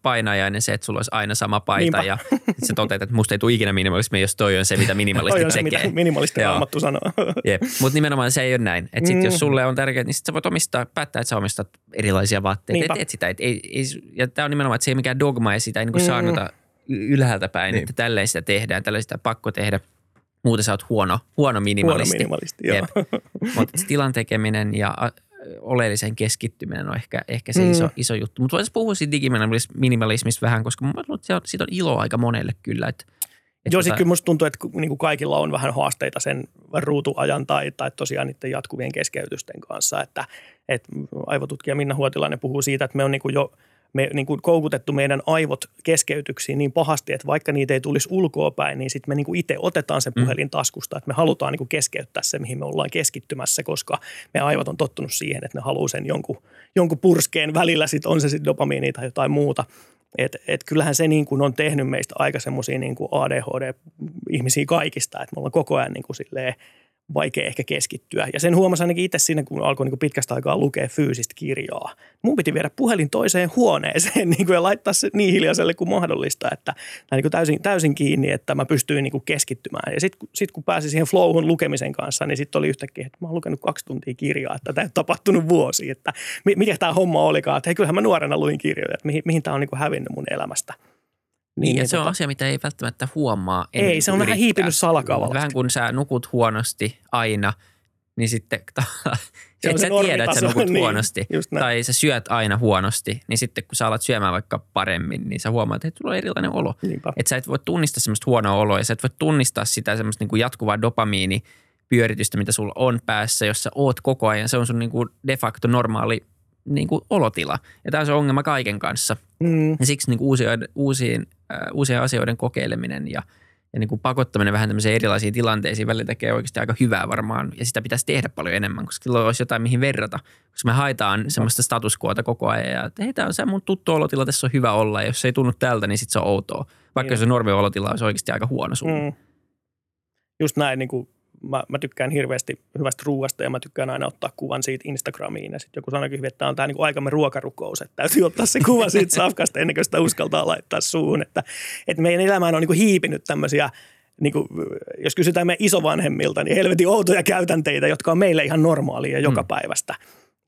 painajainen se, että sulla olisi aina sama paita Niinpä. ja se toteat, että musta ei tule ikinä minimalismi, jos toi on se, mitä minimalisti tekee. se, mitä minimalisti raamattu sanoo. Mutta nimenomaan se ei ole näin. Että sit, mm. jos sulle on tärkeää, niin sit sä voit omistaa, päättää, että sä omistat erilaisia vaatteita. Et, et sitä, et, ei, ei, ja tämä on nimenomaan, että se ei ole mikään dogma ja sitä ei niin saanota ylhäältä päin, niin. että tälleen sitä tehdään, tälleen sitä pakko tehdä. Muuten sä oot huono, huono minimalisti. Huono minimalisti, joo. Mutta tilan tekeminen ja oleellisen keskittyminen on ehkä, ehkä se mm. iso, iso juttu. Mutta voitaisiin puhua siitä digiminimalismista vähän, koska siitä on ilo aika monelle kyllä. Että, et Joo, tota... kyllä musta tuntuu, että niin kuin kaikilla on vähän haasteita sen ruutuajan tai, tai tosiaan niiden jatkuvien keskeytysten kanssa. Että, että aivotutkija Minna Huotilainen puhuu siitä, että me on niin kuin jo – me niin kuin koukutettu meidän aivot keskeytyksiin niin pahasti, että vaikka niitä ei tulisi ulkoa päin, niin sitten me niin kuin itse otetaan se mm. puhelin taskusta, että me halutaan niin kuin keskeyttää se, mihin me ollaan keskittymässä, koska me aivot on tottunut siihen, että ne haluaa sen jonkun, jonkun purskeen välillä, sit on se sitten dopamiini tai jotain muuta. Et, et kyllähän se niin kuin on tehnyt meistä aika semmoisia niin ADHD-ihmisiä kaikista, että me ollaan koko ajan niin kuin silleen – vaikea ehkä keskittyä. Ja sen huomasin ainakin itse siinä, kun alkoi niin pitkästä aikaa lukea fyysistä kirjaa. Mun piti viedä puhelin toiseen huoneeseen niin kuin, ja laittaa se niin hiljaiselle kuin mahdollista, että niin kuin täysin, täysin kiinni, että mä pystyin niin kuin keskittymään. Ja sitten sit, kun pääsin siihen flowhun lukemisen kanssa, niin sitten oli yhtäkkiä, että mä oon lukenut kaksi tuntia kirjaa, että tämä ei tapahtunut vuosi, että mikä tämä homma olikaan. Että hei, kyllähän mä nuorena luin kirjoja, että mihin, mihin tämä on niin kuin hävinnyt mun elämästä. Niin, ja se on tota, asia, mitä ei välttämättä huomaa. Ei, se on yrittää. vähän hiipinyt salakavalla. Vähän kun sä nukut huonosti aina, niin sitten se et sä tiedä, että sä nukut niin, huonosti. Tai sä syöt aina huonosti, niin sitten kun sä alat syömään vaikka paremmin, niin sä huomaat, että sulla on erilainen olo. Että sä et voi tunnistaa semmoista huonoa oloa ja sä et voi tunnistaa sitä semmoista niin kuin jatkuvaa dopamiini pyöritystä, mitä sulla on päässä, jos sä oot koko ajan. Se on sun niin kuin de facto normaali niin kuin olotila. Ja tämä on se ongelma kaiken kanssa. Mm. Ja siksi niin kuin uusien, uusien, uusien asioiden kokeileminen ja, ja niin kuin pakottaminen vähän tämmöisiin erilaisiin tilanteisiin välillä tekee oikeasti aika hyvää varmaan. Ja sitä pitäisi tehdä paljon enemmän, koska silloin olisi jotain mihin verrata. Koska me haetaan semmoista statuskuota koko ajan ja että hei, tämä on se mun tuttu olotila, tässä on hyvä olla. Ja jos se ei tunnu tältä, niin sitten se on outoa. Vaikka niin. se normi olotila olisi oikeasti aika huono sun. Mm. Just näin, niin kuin mä, mä tykkään hirveästi hyvästä ruuasta ja mä tykkään aina ottaa kuvan siitä Instagramiin. Ja sitten joku sanoi hyvin, että tämä on tämä niin aikamme ruokarukous, että täytyy ottaa se kuva siitä safkasta ennen kuin sitä uskaltaa laittaa suuhun. Että, että meidän elämään on niin kuin hiipinyt tämmöisiä niin kuin, jos kysytään meidän isovanhemmilta, niin helvetin outoja käytänteitä, jotka on meille ihan normaalia joka mm. päivästä.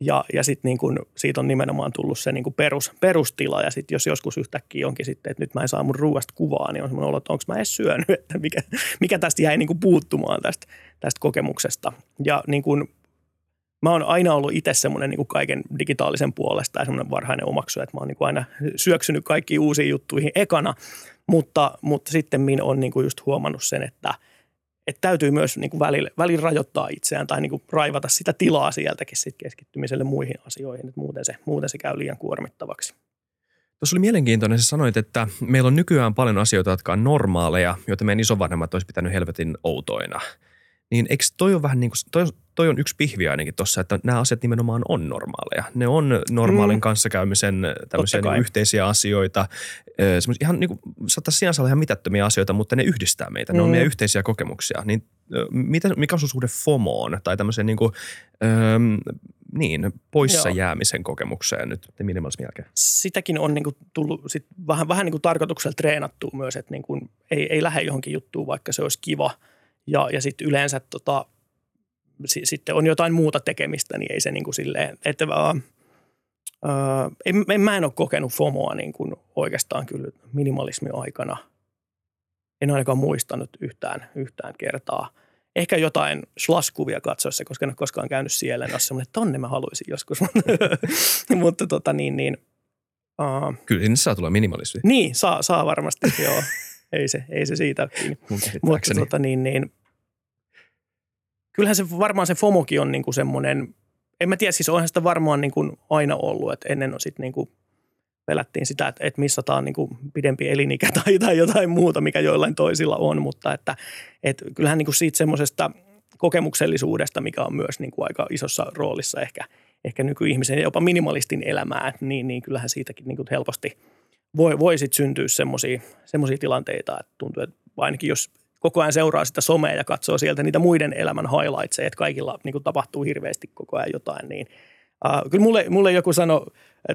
Ja, ja sitten niin kun, siitä on nimenomaan tullut se niin kun perus, perustila. Ja sitten jos joskus yhtäkkiä onkin sitten, että nyt mä en saa mun ruuasta kuvaa, niin on semmoinen olo, että onko mä edes syönyt, että mikä, mikä tästä jäi niin puuttumaan tästä, tästä kokemuksesta. Ja niin kun, mä oon aina ollut itse semmoinen niin kaiken digitaalisen puolesta ja semmoinen varhainen omaksuja, että mä oon niin aina syöksynyt kaikkiin uusiin juttuihin ekana. Mutta, mutta sitten minä on niin just huomannut sen, että – että täytyy myös niin kuin välillä, välillä rajoittaa itseään tai niin kuin raivata sitä tilaa sieltäkin sit keskittymiselle muihin asioihin, että muuten se, muuten se käy liian kuormittavaksi. Tuossa oli mielenkiintoinen, sä sanoit, että meillä on nykyään paljon asioita, jotka on normaaleja, joita meidän isovanhemmat olisi pitänyt helvetin outoina. Niin eikö toi on vähän niin kuin, toi, toi on yksi pihvi ainakin tuossa, että nämä asiat nimenomaan on normaaleja. Ne on normaalin mm. kanssakäymisen tämmöisiä niin yhteisiä asioita. Semmoisia ihan niin kuin, saattaisi sinänsä olla ihan mitättömiä asioita, mutta ne yhdistää meitä. Ne mm. on meidän yhteisiä kokemuksia. Niin mitä, mikä on sun suhde FOMOon tai tämmöiseen niin kuin, öö, niin, poissa Joo. jäämisen kokemukseen nyt minimalismin jälkeen? Sitäkin on niin kuin tullut sit vähän, vähän niin kuin tarkoituksella treenattua myös, että niin kuin ei, ei lähde johonkin juttuun, vaikka se olisi kiva. Ja, ja sitten yleensä tota, sitten on jotain muuta tekemistä, niin ei se niin kuin silleen, että uh, en, en, mä en ole kokenut FOMOa niin kuin oikeastaan kyllä minimalismin aikana. En ainakaan muistanut yhtään, yhtään kertaa. Ehkä jotain slaskuvia katsoessa, koska en ole koskaan käynyt siellä. En ole semmoinen, että tonne mä haluaisin joskus. Mutta tota niin, niin uh, Kyllä sinne saa tulla minimalismi. Niin, saa, saa varmasti, joo. Ei se, ei se siitä kiinni. Mutta tota niin, niin kyllähän se varmaan se FOMOkin on niin kuin semmoinen, en mä tiedä, siis onhan sitä varmaan niin kuin aina ollut, että ennen on sitten niin kuin pelättiin sitä, että, että missataan niin kuin pidempi elinikä tai, tai jotain muuta, mikä joillain toisilla on, mutta että, että kyllähän niin kuin siitä semmoisesta kokemuksellisuudesta, mikä on myös niin kuin aika isossa roolissa ehkä, ehkä nykyihmisen ja jopa minimalistin elämää, niin, niin kyllähän siitäkin niin kuin helposti voi, voi sitten syntyä semmoisia tilanteita, että tuntuu, että ainakin jos koko ajan seuraa sitä somea ja katsoo sieltä niitä muiden elämän highlightseja, että kaikilla niin kuin tapahtuu hirveästi koko ajan jotain, niin uh, kyllä mulle, mulle joku sanoi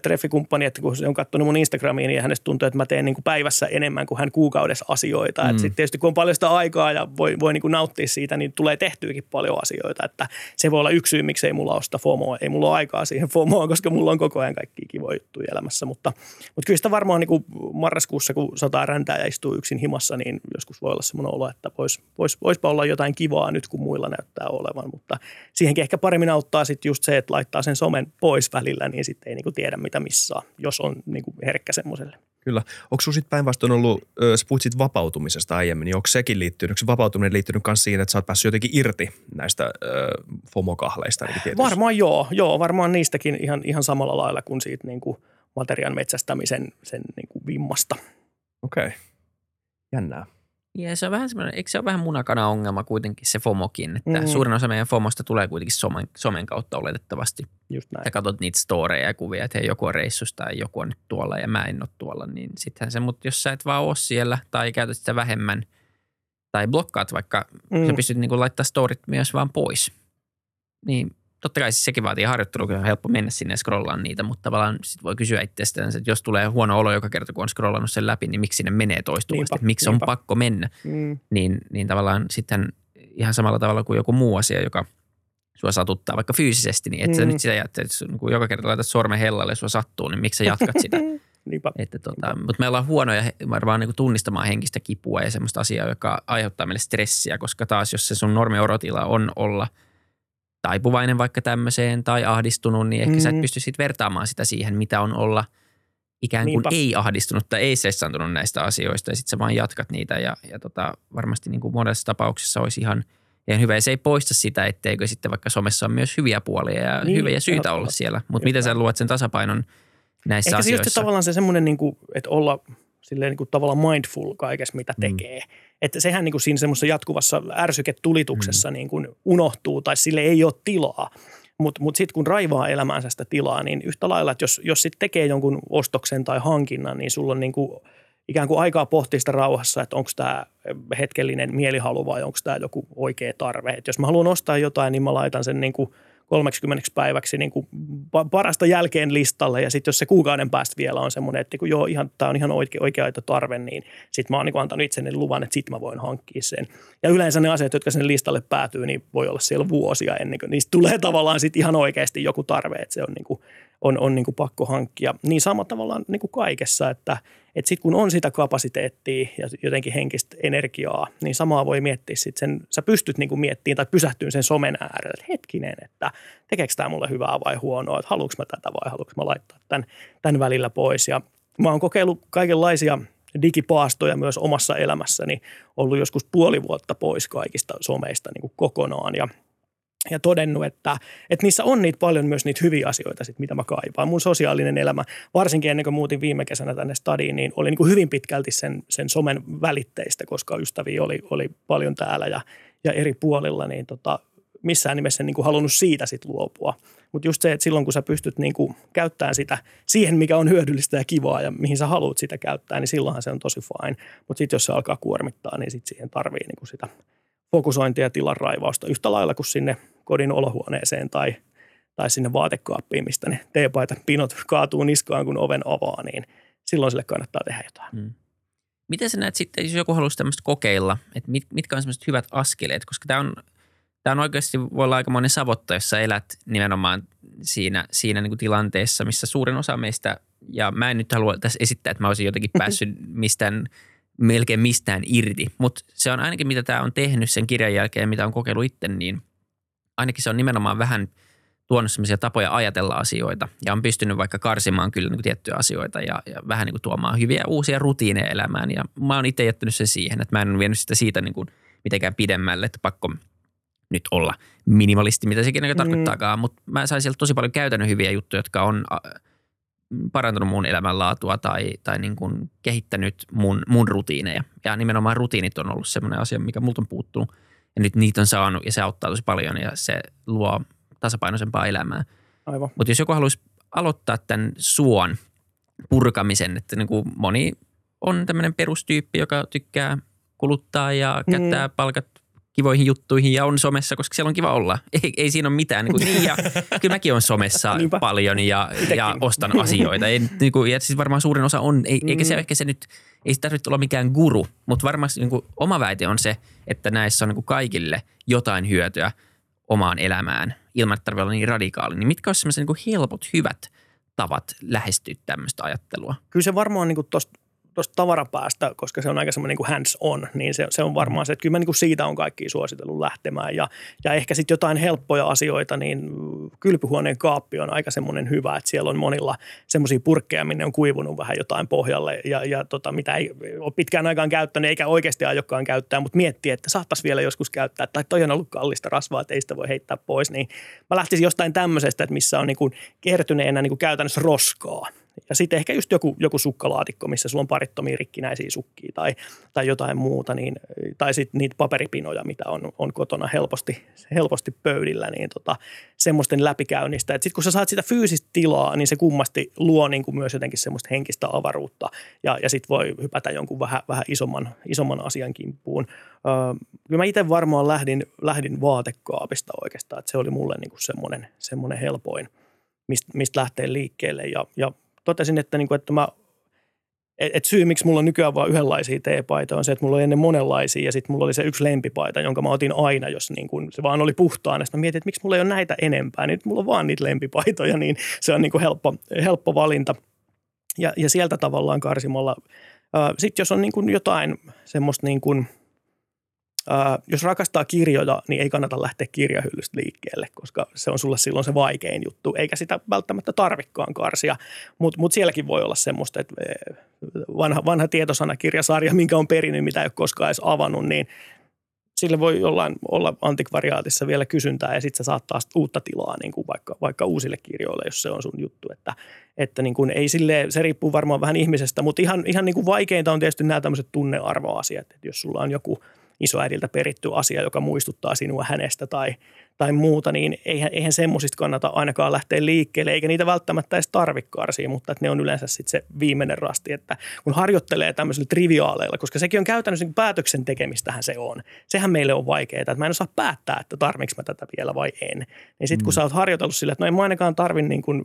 treffikumppani, että kun se on katsonut mun Instagramiin, niin hänestä tuntuu, että mä teen niin kuin päivässä enemmän kuin hän kuukaudessa asioita. Mm. Sitten tietysti kun on paljon sitä aikaa ja voi, voi niin kuin nauttia siitä, niin tulee tehtyykin paljon asioita. Että se voi olla yksi syy, miksi ei mulla ole sitä FOMOa. Ei mulla ole aikaa siihen FOMOa, koska mulla on koko ajan kaikki kivoja juttuja elämässä. Mutta, mutta kyllä sitä varmaan niin kuin marraskuussa, kun sataa räntää ja istuu yksin himassa, niin joskus voi olla semmoinen olo, että vois, vois, voispa olla jotain kivaa nyt, kun muilla näyttää olevan. Mutta siihenkin ehkä paremmin auttaa sitten just se, että laittaa sen somen pois välillä, niin sitten ei niin kuin tiedä, mitä missä jos on niin kuin herkkä semmoiselle. Kyllä. Onko sinulla sitten päinvastoin ollut, sä puhuit siitä vapautumisesta aiemmin, niin onko sekin liittynyt, onko se vapautuminen liittynyt myös siihen, että sä oot päässyt jotenkin irti näistä äh, FOMO-kahleista? Varmaan joo, joo, varmaan niistäkin ihan, ihan samalla lailla kuin siitä niin kuin materiaan metsästämisen sen niin kuin vimmasta. Okei, okay. jännää. Ja se on vähän semmoinen, eikö se ole vähän munakana ongelma kuitenkin se FOMOkin, että mm. suurin osa meidän FOMOsta tulee kuitenkin somen, somen kautta oletettavasti. Just näin. Ja katsot niitä storeja ja kuvia, että hei, joku on reissusta ja joku on nyt tuolla ja mä en ole tuolla, niin sittenhän se, mutta jos sä et vaan ole siellä tai käytät sitä vähemmän tai blokkaat vaikka, mm. sä pystyt niin laittaa storit myös vaan pois, niin totta kai siis sekin vaatii harjoittelua, kun on helppo mennä sinne ja scrollaan niitä, mutta tavallaan sit voi kysyä itsestä, että jos tulee huono olo joka kerta, kun on scrollannut sen läpi, niin miksi sinne menee toistuvasti, niinpä, miksi niinpä. on pakko mennä, mm. niin, niin tavallaan sitten ihan samalla tavalla kuin joku muu asia, joka sua satuttaa vaikka fyysisesti, niin että mm. sä nyt sitä jättä, että kun joka kerta laitat sormen hellalle ja sua sattuu, niin miksi sä jatkat sitä? Niinpä. Että tota, mutta me ollaan huonoja varmaan niin tunnistamaan henkistä kipua ja semmoista asiaa, joka aiheuttaa meille stressiä, koska taas jos se sun normiorotila on olla – taipuvainen vaikka tämmöiseen tai ahdistunut, niin ehkä mm. sä et mm. pysty sitten vertaamaan sitä siihen, mitä on olla ikään kuin Niinpä. ei ahdistunut tai ei sessantunut näistä asioista ja sitten sä vaan jatkat niitä ja, ja tota, varmasti niin kuin monessa tapauksessa olisi ihan, ihan hyvä. Ja se ei poista sitä, etteikö sitten vaikka somessa on myös hyviä puolia ja niin, hyviä syitä olla siellä. Mutta miten sä luot sen tasapainon näissä Ehkä asioissa? Ehkä se tavallaan se semmoinen, niin kuin, että olla silleen niin kuin tavallaan mindful kaikessa, mitä mm. tekee. Mm. Että sehän niin kuin siinä semmoisessa jatkuvassa ärsyketulituksessa mm. niin kuin unohtuu tai sille ei ole tilaa. Mutta mut sitten kun raivaa elämäänsä sitä tilaa, niin yhtä lailla, että jos, jos sitten tekee jonkun ostoksen tai hankinnan, niin sulla on niin kuin ikään kuin aikaa pohtia sitä rauhassa, että onko tämä hetkellinen mielihalu vai onko tämä joku oikea tarve. Et jos mä haluan ostaa jotain, niin mä laitan sen niin kuin – 30 päiväksi niin kuin parasta jälkeen listalle ja sitten jos se kuukauden päästä vielä on semmoinen, että niin joo, ihan, tämä on ihan oikea, oikea tarve, niin sitten mä oon niin antanut itseni luvan, että sitten mä voin hankkia sen. Ja yleensä ne asiat, jotka sinne listalle päätyy, niin voi olla siellä vuosia ennen kuin niistä tulee tavallaan sitten ihan oikeasti joku tarve, että se on, niin kuin, on, on niin kuin pakko hankkia. Niin sama tavallaan niin kuin kaikessa, että – että sitten kun on sitä kapasiteettia ja jotenkin henkistä energiaa, niin samaa voi miettiä sitten sen, sä pystyt niinku miettimään tai pysähtyyn sen somen äärelle, että hetkinen, että tekeekö tämä mulle hyvää vai huonoa, että haluanko mä tätä vai haluanko mä laittaa tämän, tämän välillä pois. Ja mä oon kokeillut kaikenlaisia digipaastoja myös omassa elämässäni, ollut joskus puoli vuotta pois kaikista someista niin kuin kokonaan ja – ja todennut, että, että niissä on niitä paljon myös niitä hyviä asioita, sit, mitä mä kaipaan. Mun sosiaalinen elämä, varsinkin ennen kuin muutin viime kesänä tänne stadiin, niin oli niin kuin hyvin pitkälti sen, sen somen välitteistä, koska ystäviä oli, oli paljon täällä ja, ja eri puolilla, niin tota, missään nimessä niin kuin halunnut siitä sit luopua. Mutta just se, että silloin kun sä pystyt niin kuin käyttämään sitä siihen, mikä on hyödyllistä ja kivaa ja mihin sä haluat sitä käyttää, niin silloinhan se on tosi fine. Mutta sitten jos se alkaa kuormittaa, niin sitten siihen tarvii niin kuin sitä fokusointia ja tilan raivausta yhtä lailla kuin sinne kodin olohuoneeseen tai, tai sinne vaatekaappiin, mistä ne teepaitan pinot kaatuu niskaan, kun oven avaa, niin silloin sille kannattaa tehdä jotain. Hmm. Miten sä näet sitten, jos joku haluaisi tämmöistä kokeilla, että mit, mitkä on semmoiset hyvät askeleet, koska tämä on, tämä on oikeasti voi olla aikamoinen savotta, jos sä elät nimenomaan siinä, siinä niin kuin tilanteessa, missä suurin osa meistä, ja mä en nyt halua tässä esittää, että mä olisin jotenkin päässyt mistään melkein mistään irti, mutta se on ainakin mitä tämä on tehnyt sen kirjan jälkeen, mitä on kokeillut itse, niin – ainakin se on nimenomaan vähän tuonut sellaisia tapoja ajatella asioita ja on pystynyt vaikka karsimaan kyllä niin kuin tiettyjä asioita ja, ja vähän niin kuin tuomaan hyviä uusia rutiineja elämään. Ja mä oon itse jättänyt sen siihen, että mä en vienyt sitä siitä niin kuin mitenkään pidemmälle, että pakko nyt olla minimalisti, mitä sekin mm. tarkoittaakaan. Mutta mä sain sieltä tosi paljon käytännön hyviä juttuja, jotka on parantanut mun elämänlaatua tai, tai niin kuin kehittänyt mun, mun rutiineja. Ja nimenomaan rutiinit on ollut semmoinen asia, mikä multa on puuttunut – ja nyt niitä on saanut ja se auttaa tosi paljon ja se luo tasapainoisempaa elämää. Aivan. Mutta jos joku haluaisi aloittaa tämän suon purkamisen, että niin kuin moni on tämmöinen perustyyppi, joka tykkää kuluttaa ja mm. käyttää mm. palkat kivoihin juttuihin ja on somessa, koska siellä on kiva olla. Ei, ei siinä ole mitään. Niin, kuin, niin ja kyllä mäkin on somessa Niinpä. paljon ja, ja ostan asioita. Ei, niin kuin, ja siis varmaan suurin osa on, ei, mm. eikä se mm. ehkä se nyt, ei se tarvitse olla mikään guru, mutta varmasti niin kuin, oma väite on se, että näissä on niin kuin kaikille jotain hyötyä omaan elämään ilman, että tarvitsee olla niin radikaali. Niin mitkä olisivat sellaiset niin helpot, hyvät tavat lähestyä tämmöistä ajattelua? Kyllä se varmaan niin tuosta tuosta tavarapäästä, koska se on aika semmoinen niin hands on, niin se, se on varmaan se, että kyllä mä niin kuin siitä on kaikki suositellut lähtemään. Ja, ja ehkä sitten jotain helppoja asioita, niin kylpyhuoneen kaappi on aika semmoinen hyvä, että siellä on monilla semmoisia purkkeja, minne on kuivunut vähän jotain pohjalle. Ja, ja tota, mitä ei ole pitkään aikaan käyttänyt eikä oikeasti aiokkaan käyttää, mutta miettii, että saattaisi vielä joskus käyttää. Tai toi on ollut kallista rasvaa, että ei sitä voi heittää pois, niin mä lähtisin jostain tämmöisestä, että missä on niin kuin kertyneenä niin kuin käytännössä roskaa – ja sitten ehkä just joku, joku sukkalaatikko, missä sulla on parittomia rikkinäisiä sukkia tai, tai jotain muuta, niin, tai sitten niitä paperipinoja, mitä on, on kotona helposti, helposti pöydillä, niin tota, semmoisten läpikäynnistä. Sitten kun sä saat sitä fyysistä tilaa, niin se kummasti luo niin kuin myös jotenkin semmoista henkistä avaruutta ja, ja sitten voi hypätä jonkun vähän, vähän isomman, isomman asian kimppuun. Öö, kyllä mä itse varmaan lähdin, lähdin vaatekaapista oikeastaan, että se oli mulle niin semmoinen, semmoinen helpoin – mistä, mistä lähtee liikkeelle. Ja, ja totesin, että, niin kuin, että mä et syy, miksi mulla on nykyään vain yhdenlaisia teepaitoja, on se, että mulla oli ennen monenlaisia ja sitten mulla oli se yksi lempipaita, jonka mä otin aina, jos niin kun se vaan oli puhtaana. Sitten mä mietin, että miksi mulla ei ole näitä enempää, niin mulla on vaan niitä lempipaitoja, niin se on niin kuin helppo, helppo valinta. Ja, ja sieltä tavallaan karsimalla. Sitten jos on niin kuin jotain semmoista niin kuin – Ää, jos rakastaa kirjoja, niin ei kannata lähteä kirjahyllystä liikkeelle, koska se on sulle silloin se vaikein juttu, eikä sitä välttämättä tarvikkaan karsia. Mutta mut sielläkin voi olla semmoista, että vanha, vanha tietosanakirjasarja, minkä on perinyt, mitä ei ole koskaan edes avannut, niin sille voi jollain olla antikvariaatissa vielä kysyntää ja sitten se saattaa uutta tilaa niin kuin vaikka, vaikka uusille kirjoille, jos se on sun juttu. Että, että niin kuin ei sille, se riippuu varmaan vähän ihmisestä, mutta ihan, ihan niin kuin vaikeinta on tietysti nämä tämmöiset tunnearvoasiat, että jos sulla on joku – isoäidiltä peritty asia, joka muistuttaa sinua hänestä tai, tai muuta, niin eihän, eihän semmoisista kannata ainakaan lähteä liikkeelle, eikä niitä välttämättä edes tarvitse karsia, mutta että ne on yleensä sitten se viimeinen rasti, että kun harjoittelee tämmöisillä triviaaleilla, koska sekin on käytännössä niin päätöksen tekemistähän se on. Sehän meille on vaikeaa, että mä en osaa päättää, että tarvitsenko mä tätä vielä vai en. Niin sitten kun mm. sä oot harjoitellut sillä, että no en mä ainakaan tarvi niin kuin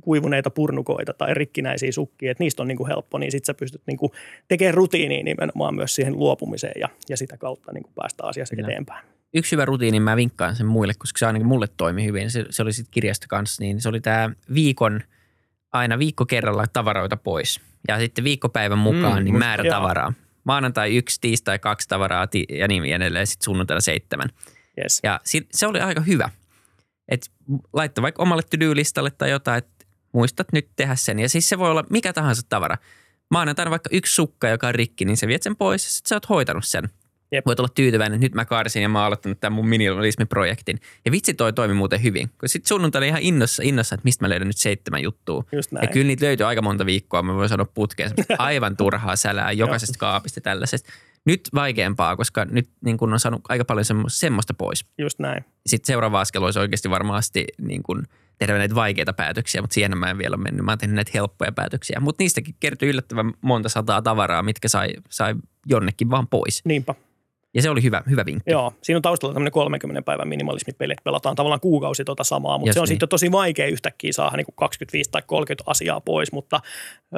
kuivuneita purnukoita tai rikkinäisiä sukkia, että niistä on niin kuin helppo, niin sitten sä pystyt niin kuin tekemään rutiiniin nimenomaan myös siihen luopumiseen ja, ja sitä kautta niin kuin päästä asiassa Kyllä. eteenpäin yksi hyvä rutiini, mä vinkkaan sen muille, koska se ainakin mulle toimi hyvin. Se, se oli sitten kirjasta kanssa, niin se oli tämä viikon, aina viikko kerralla tavaroita pois. Ja sitten viikkopäivän mukaan mm, niin määrä joo. tavaraa. Maanantai yksi, tiistai kaksi tavaraa ja niin edelleen, sitten sunnuntaina seitsemän. Yes. Ja sit, se oli aika hyvä. että laittaa vaikka omalle tylylistalle tai jotain, että muistat nyt tehdä sen. Ja siis se voi olla mikä tahansa tavara. Maanantaina vaikka yksi sukka, joka on rikki, niin se viet sen pois ja sitten sä oot hoitanut sen – Jep. Voit olla tyytyväinen, että nyt mä karsin ja mä oon aloittanut tämän mun minimalismiprojektin. Ja vitsi toi toimi muuten hyvin. Kun sit sunnuntaina ihan innossa, innossa, että mistä mä löydän nyt seitsemän juttua. Just näin. Ja kyllä niitä löytyy aika monta viikkoa, mä voin sanoa putkeen. Aivan turhaa sälää jokaisesta kaapista tällaisesta. Nyt vaikeampaa, koska nyt niin kun on saanut aika paljon semmoista pois. Just näin. Sitten seuraava askel olisi oikeasti varmasti niin kun tehdä näitä vaikeita päätöksiä, mutta siihen mä en vielä ole mennyt. Mä oon tehnyt näitä helppoja päätöksiä. Mutta niistäkin kertyi yllättävän monta sataa tavaraa, mitkä sai, sai jonnekin vaan pois. Niinpä. Ja se oli hyvä, hyvä vinkki. Joo, siinä on taustalla tämmöinen 30 päivän minimalismipeli, että pelataan tavallaan kuukausi tuota samaa, mutta Just se on niin. sitten tosi vaikea yhtäkkiä saada niin 25 tai 30 asiaa pois, mutta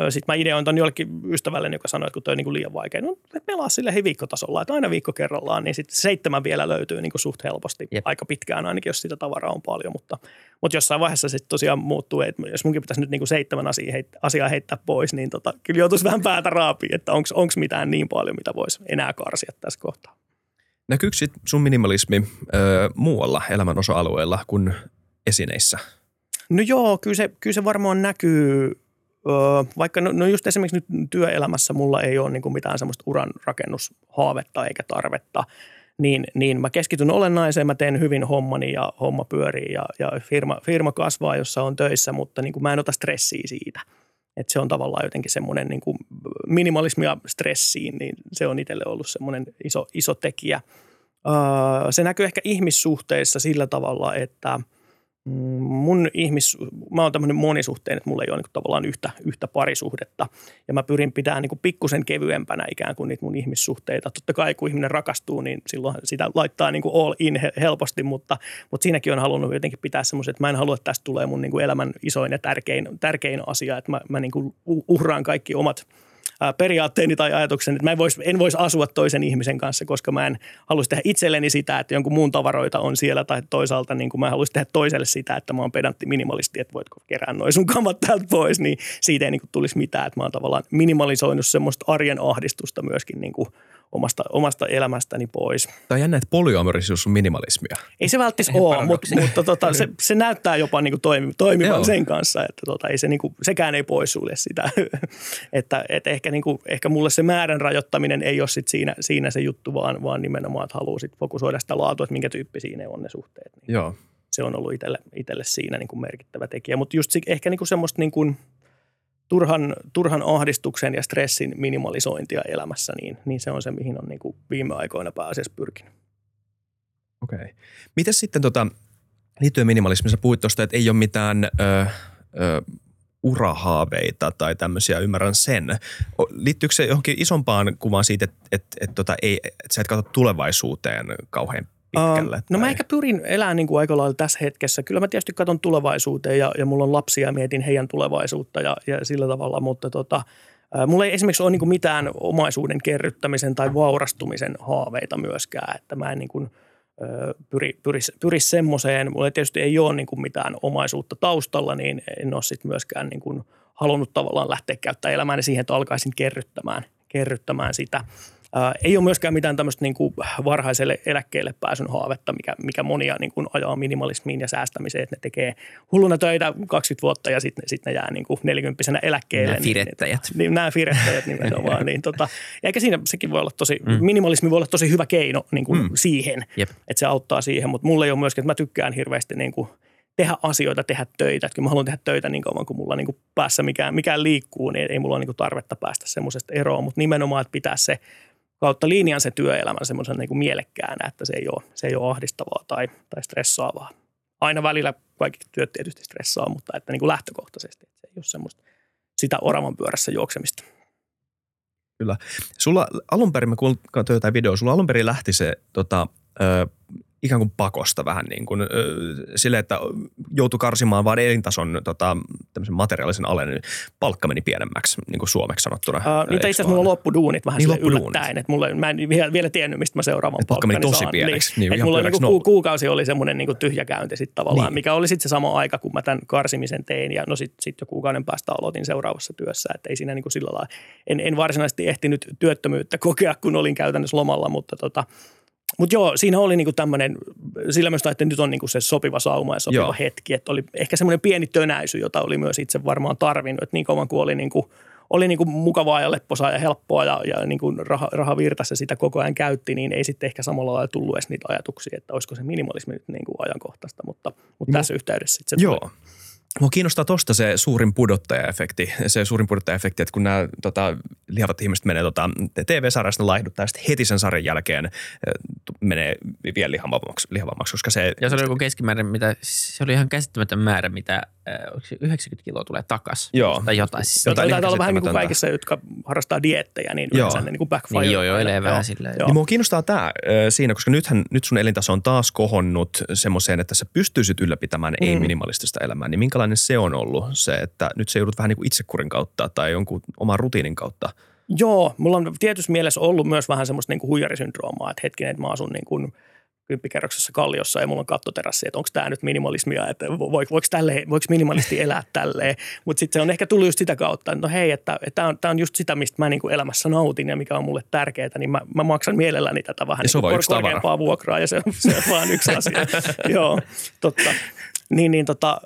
sitten mä ideoin ton jollekin ystävälle, joka sanoi, että kun toi on niin liian vaikea, no pelaa sille viikkotasolla, että aina viikko kerrallaan, niin sitten seitsemän vielä löytyy niin suht helposti, Jep. aika pitkään ainakin, jos sitä tavaraa on paljon, mutta, mutta jossain vaiheessa sitten tosiaan muuttuu, että jos munkin pitäisi nyt niin seitsemän asiaa heittää, asiaa heittää pois, niin tota, kyllä joutuisi vähän päätä raapia, että onko mitään niin paljon, mitä voisi enää karsia tässä kohtaa. Näkyykö sit sun minimalismi ö, muualla elämän osa-alueella kuin esineissä? No joo, kyllä se, kyllä se varmaan näkyy, vaikka no, no just esimerkiksi nyt työelämässä mulla ei ole niin kuin mitään semmoista uran rakennushaavetta eikä tarvetta, niin, niin mä keskityn olennaiseen, mä teen hyvin hommani ja homma pyörii ja, ja firma, firma kasvaa, jossa on töissä, mutta niin kuin mä en ota stressiä siitä. Et se on tavallaan jotenkin semmoinen niin kuin minimalismia stressiin, niin se on itselle ollut semmoinen iso, iso tekijä. Öö, se näkyy ehkä ihmissuhteissa sillä tavalla, että mun ihmis, mä oon tämmöinen monisuhteen, että mulla ei ole niin tavallaan yhtä, yhtä parisuhdetta. Ja mä pyrin pitämään niin pikkusen kevyempänä ikään kuin niitä mun ihmissuhteita. Totta kai kun ihminen rakastuu, niin silloin sitä laittaa niin all in helposti, mutta, mutta siinäkin on halunnut jotenkin pitää semmoisen, että mä en halua, että tästä tulee mun niin elämän isoin ja tärkein, tärkein asia, että mä, mä niin uhraan kaikki omat – periaatteeni tai ajatuksen, että mä en voisi en vois asua toisen ihmisen kanssa, koska mä en haluaisi tehdä itselleni sitä, että jonkun muun tavaroita on siellä tai toisaalta niin kuin mä haluaisin tehdä toiselle sitä, että mä oon pedantti minimalisti, että voitko kerää noin sun kamat täältä pois, niin siitä ei niin kuin tulisi mitään, että mä oon tavallaan minimalisoinut semmoista arjen ahdistusta myöskin niin kuin – omasta, omasta elämästäni pois. Tämä on jännä, että polyamorisuus on minimalismia. Ei se välttämättä ole, mutta, mutta tota, se, se, näyttää jopa niin kuin toimi, toimivan Joo. sen kanssa, että tota, ei se niin kuin, sekään ei poissulje sitä. että, että ehkä, niin kuin, ehkä mulle se määrän rajoittaminen ei ole sit siinä, siinä se juttu, vaan, vaan nimenomaan, että haluaa sit fokusoida sitä laatua, että minkä tyyppisiä ne on ne suhteet. Niin Joo. Se on ollut itselle, itselle siinä niin kuin merkittävä tekijä. Mutta just ehkä niin kuin semmoista niin kuin – turhan, turhan ahdistuksen ja stressin minimalisointia elämässä, niin, niin se on se, mihin on niin kuin viime aikoina pääasiassa pyrkinyt. Okei. Okay. Miten sitten tota, liittyen minimalismiin, puhuit tuosta, että ei ole mitään ö, ö, urahaaveita tai tämmöisiä, ymmärrän sen. Liittyykö se johonkin isompaan kuvaan siitä, että, että, että, tota, ei, että sä et katso tulevaisuuteen kauhean pitkälle? Uh, no mä ehkä pyrin elämään niin kuin aika lailla tässä hetkessä. Kyllä mä tietysti katson tulevaisuuteen ja, ja mulla on lapsia ja mietin heidän tulevaisuutta ja, ja sillä tavalla, mutta tota, mulla ei esimerkiksi ole niin mitään omaisuuden kerryttämisen tai vaurastumisen haaveita myöskään, että mä en niin kuin, pyri, pyri, pyri semmoiseen. Mulla tietysti ei ole niin kuin mitään omaisuutta taustalla, niin en ole sitten myöskään niin kuin halunnut tavallaan lähteä käyttämään elämääni siihen, että alkaisin kerryttämään, kerryttämään sitä. Ää, ei ole myöskään mitään tämmöistä niin kuin varhaiselle eläkkeelle pääsyn haavetta, mikä, mikä monia niin kuin ajaa minimalismiin ja säästämiseen, että ne tekee hulluna töitä 20 vuotta ja sitten sit ne jää niin kuin 40 eläkkeelle. Nämä firettäjät. Niin, niin, nämä firettäjät nimenomaan. niin tota, eikä siinä sekin voi olla tosi, mm. minimalismi voi olla tosi hyvä keino niin kuin mm. siihen, Jep. että se auttaa siihen, mutta mulle ei ole myöskään, että mä tykkään hirveästi niin kuin – tehdä asioita, tehdä töitä. Että kyllä mä haluan tehdä töitä niin kauan, kun mulla niin kuin päässä mikään, mikään liikkuu, niin ei mulla ole niin kuin tarvetta päästä semmoisesta eroon. Mutta nimenomaan, että pitää se kautta linjan se työelämä semmoisen niin mielekkäänä, että se ei ole, se ei ole ahdistavaa tai, tai stressaavaa. Aina välillä kaikki työt tietysti stressaa, mutta että niin kuin lähtökohtaisesti että se ei ole semmoista sitä oravan pyörässä juoksemista. Kyllä. Sulla alun perin, mä katsoin jotain videoa, sulla alun perin lähti se tota, ö, ikään kuin pakosta vähän niin kuin, sille, että joutui karsimaan vain elintason tota, materiaalisen alen, niin palkka meni pienemmäksi, niin kuin suomeksi sanottuna. Uh, niitä itse asiassa mulla loppuduunit vähän niin yllättäen, että mulla, mä en vielä, vielä tiennyt, mistä mä seuraavan palkka palkkani meni tosi saan. pieneksi. Niin, niin, mulla niin kuin kuukausi oli semmoinen niin tyhjäkäynti sitten tavallaan, niin. mikä oli sitten se sama aika, kun mä tämän karsimisen tein ja no sitten sit jo kuukauden päästä aloitin seuraavassa työssä, että ei siinä niin kuin sillä lailla, en, en varsinaisesti ehtinyt työttömyyttä kokea, kun olin käytännössä lomalla, mutta tota, mutta joo, siinä oli niinku tämmöinen, sillä myös että nyt on niinku se sopiva sauma ja sopiva joo. hetki. Että oli ehkä semmoinen pieni tönäisy, jota oli myös itse varmaan tarvinnut. Että niin kauan kuin oli, niinku, oli niinku mukavaa ja lepposaa ja helppoa ja, ja niinku raha, raha virtassa sitä koko ajan käytti, niin ei sitten ehkä samalla lailla tullut edes niitä ajatuksia, että olisiko se minimalismi nyt niinku ajankohtaista. Mutta, mutta tässä yhteydessä sitten se Joo. Tuli. Mua kiinnostaa tosta se suurin pudottaja-efekti, se suurin pudottaja-efekti, että kun nämä tota, lihavat ihmiset menee tota, TV-sarjasta laihduttaa, sitten heti sen sarjan jälkeen menee vielä lihavammaksi, lihavammaksi koska se... Ja se oli joku keskimäärin, mitä, se oli ihan käsittämätön määrä, mitä 90 kiloa tulee takas. Joo. Tai jotain. Siis jotain taitaa olla vähän niin kuin kaikissa, jotka harrastaa diettejä, niin yleensä ne niin kuin backfire. Niin joo, joo, elee vähän silleen. Joo. Niin mua kiinnostaa tämä siinä, koska nythän, nyt sun elintaso on taas kohonnut semmoiseen, että sä pystyisit ylläpitämään mm. ei-minimalistista elämää. Niin minkälainen se on ollut se, että nyt se joudut vähän niin kuin itsekurin kautta tai jonkun oman rutiinin kautta Joo, mulla on tietyssä mielessä ollut myös vähän semmoista niin kuin huijarisyndroomaa, että hetkinen, että mä asun niin kuin – kymppikerroksessa kalliossa ja mulla on kattoterassi, että onko tämä nyt minimalismia, että voiko, voiko, tälle, voiko minimalisti elää tälleen. Mutta sitten se on ehkä tullut just sitä kautta, että no hei, että tämä on, on just sitä, mistä mä niin kuin elämässä nautin ja mikä on mulle tärkeää, niin mä, mä maksan mielelläni tätä vähän niin kuin korkeampaa vuokraa ja se on, se on vaan yksi asia. Joo, totta. Niin, niin tota,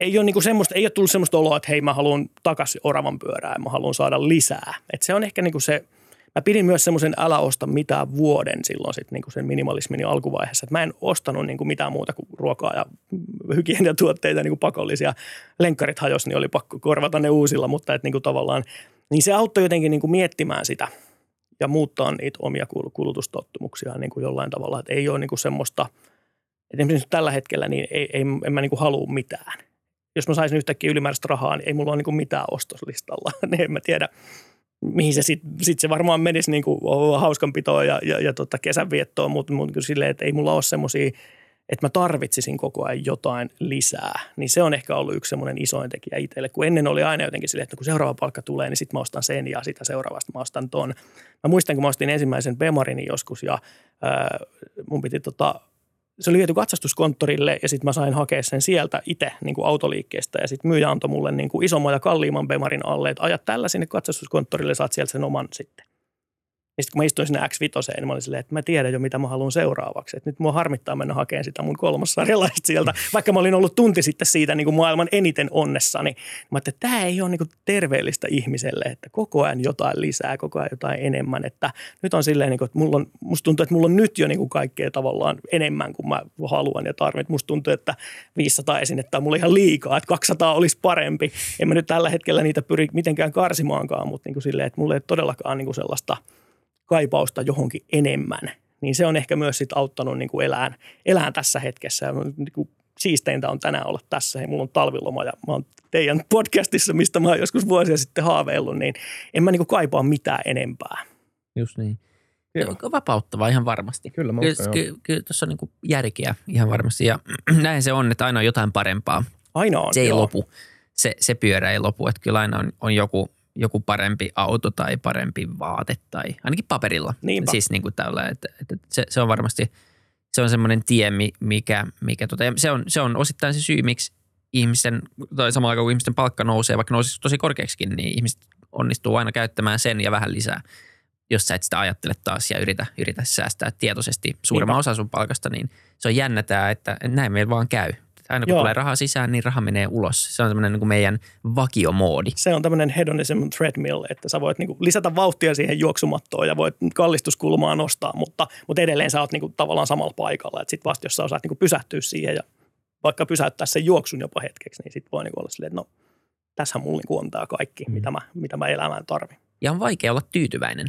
ei ole, niinku semmoista, ei ole tullut semmoista oloa, että hei mä haluan takaisin oravan pyörää ja mä haluan saada lisää. Et se on ehkä niinku se – Mä pidin myös semmoisen älä osta mitään vuoden silloin sit niin sen minimalismin alkuvaiheessa. Et mä en ostanut niin kuin mitään muuta kuin ruokaa ja hygieniatuotteita niin kuin pakollisia. Lenkkarit hajos, niin oli pakko korvata ne uusilla, mutta et niin kuin tavallaan, niin se auttoi jotenkin niin kuin miettimään sitä ja muuttaa niitä omia kulutustottumuksia niin kuin jollain tavalla. Että ei ole niin kuin semmoista Et esimerkiksi tällä hetkellä niin ei, ei, en mä niin kuin halua mitään. Jos mä saisin yhtäkkiä ylimääräistä rahaa, niin ei mulla ole niin kuin mitään ostoslistalla. niin en mä tiedä, mihin se sitten sit se varmaan menisi niin kuin hauskanpitoon ja, ja, ja tota kesänviettoon, mutta, mutta silleen, että ei mulla ole semmoisia – että mä tarvitsisin koko ajan jotain lisää, niin se on ehkä ollut yksi semmoinen isoin tekijä itselle. Kun ennen oli aina jotenkin silleen, että kun seuraava palkka tulee, niin sitten mä ostan sen ja sitä seuraavasta mä ostan ton. Mä muistan, kun mä ostin ensimmäisen Bemarini joskus ja ää, mun piti tota, se oli viety katsastuskonttorille ja sitten mä sain hakea sen sieltä itse niin kuin autoliikkeestä ja sitten myyjä antoi mulle niin kuin isomman ja kalliimman Bemarin alle, että ajat tällä sinne katsastuskonttorille, saat sieltä sen oman sitten. Ja sitten kun mä istuin sinne X5, niin mä olin silleen, että mä tiedän jo, mitä mä haluan seuraavaksi. Että nyt mua harmittaa mennä hakemaan sitä mun kolmossarjalaista sieltä, vaikka mä olin ollut tunti sitten siitä niin kuin maailman eniten onnessani. Mä ajattelin, että tämä ei ole niin kuin terveellistä ihmiselle, että koko ajan jotain lisää, koko ajan jotain enemmän. Että nyt on silleen, niin kuin, että mulla on, musta tuntuu, että mulla on nyt jo niin kuin kaikkea tavallaan enemmän kuin mä haluan ja tarvitsen. Musta tuntuu, että 500 esinettä on mulle ihan liikaa, että 200 olisi parempi. En mä nyt tällä hetkellä niitä pyri mitenkään karsimaankaan, mutta niin kuin silleen, että mulla ei todellakaan niin kuin sellaista – kaipausta johonkin enemmän, niin se on ehkä myös sit auttanut niin kuin elään, elään tässä hetkessä. Niin kuin siisteintä on tänään olla tässä. Ja mulla on talviloma ja mä oon teidän podcastissa, mistä mä oon joskus vuosia sitten haaveillut, niin en mä niin kuin kaipaa mitään enempää. Just niin. Joo. Vapauttavaa ihan varmasti. Kyllä, mä uskon, kyllä, kyllä, kyllä tuossa on niin järkeä ihan varmasti ja näin se on, että aina on jotain parempaa. Aina on, Se ei joo. lopu. Se, se pyörä ei lopu, että kyllä aina on, on joku, joku parempi auto tai parempi vaate tai ainakin paperilla. Niinpä. Siis niin kuin tällä, että, että se, se, on varmasti se on semmoinen tie, mi- mikä, mikä tota, ja se, on, se on osittain se syy, miksi ihmisten, tai samalla kun ihmisten palkka nousee, vaikka nousisi tosi korkeaksikin, niin ihmiset onnistuu aina käyttämään sen ja vähän lisää. Jos sä et sitä ajattele taas ja yritä, yritä säästää tietoisesti suurimman Niinpä. osa sun palkasta, niin se on jännätää, että näin meillä vaan käy. Aina kun Joo. tulee rahaa sisään, niin raha menee ulos. Se on semmoinen niin kuin meidän vakiomoodi. Se on tämmöinen hedonism treadmill, että sä voit niinku lisätä vauhtia siihen juoksumattoon ja voit kallistuskulmaa nostaa, mutta, mutta edelleen sä oot niinku tavallaan samalla paikalla. Sitten vasta jos sä osaat niinku pysähtyä siihen ja vaikka pysäyttää sen juoksun jopa hetkeksi, niin sitten voi niinku olla silleen, että no tässähän mulla niinku on tämä kaikki, mm. mitä, mä, mitä mä elämään tarvin. Ja on vaikea olla tyytyväinen.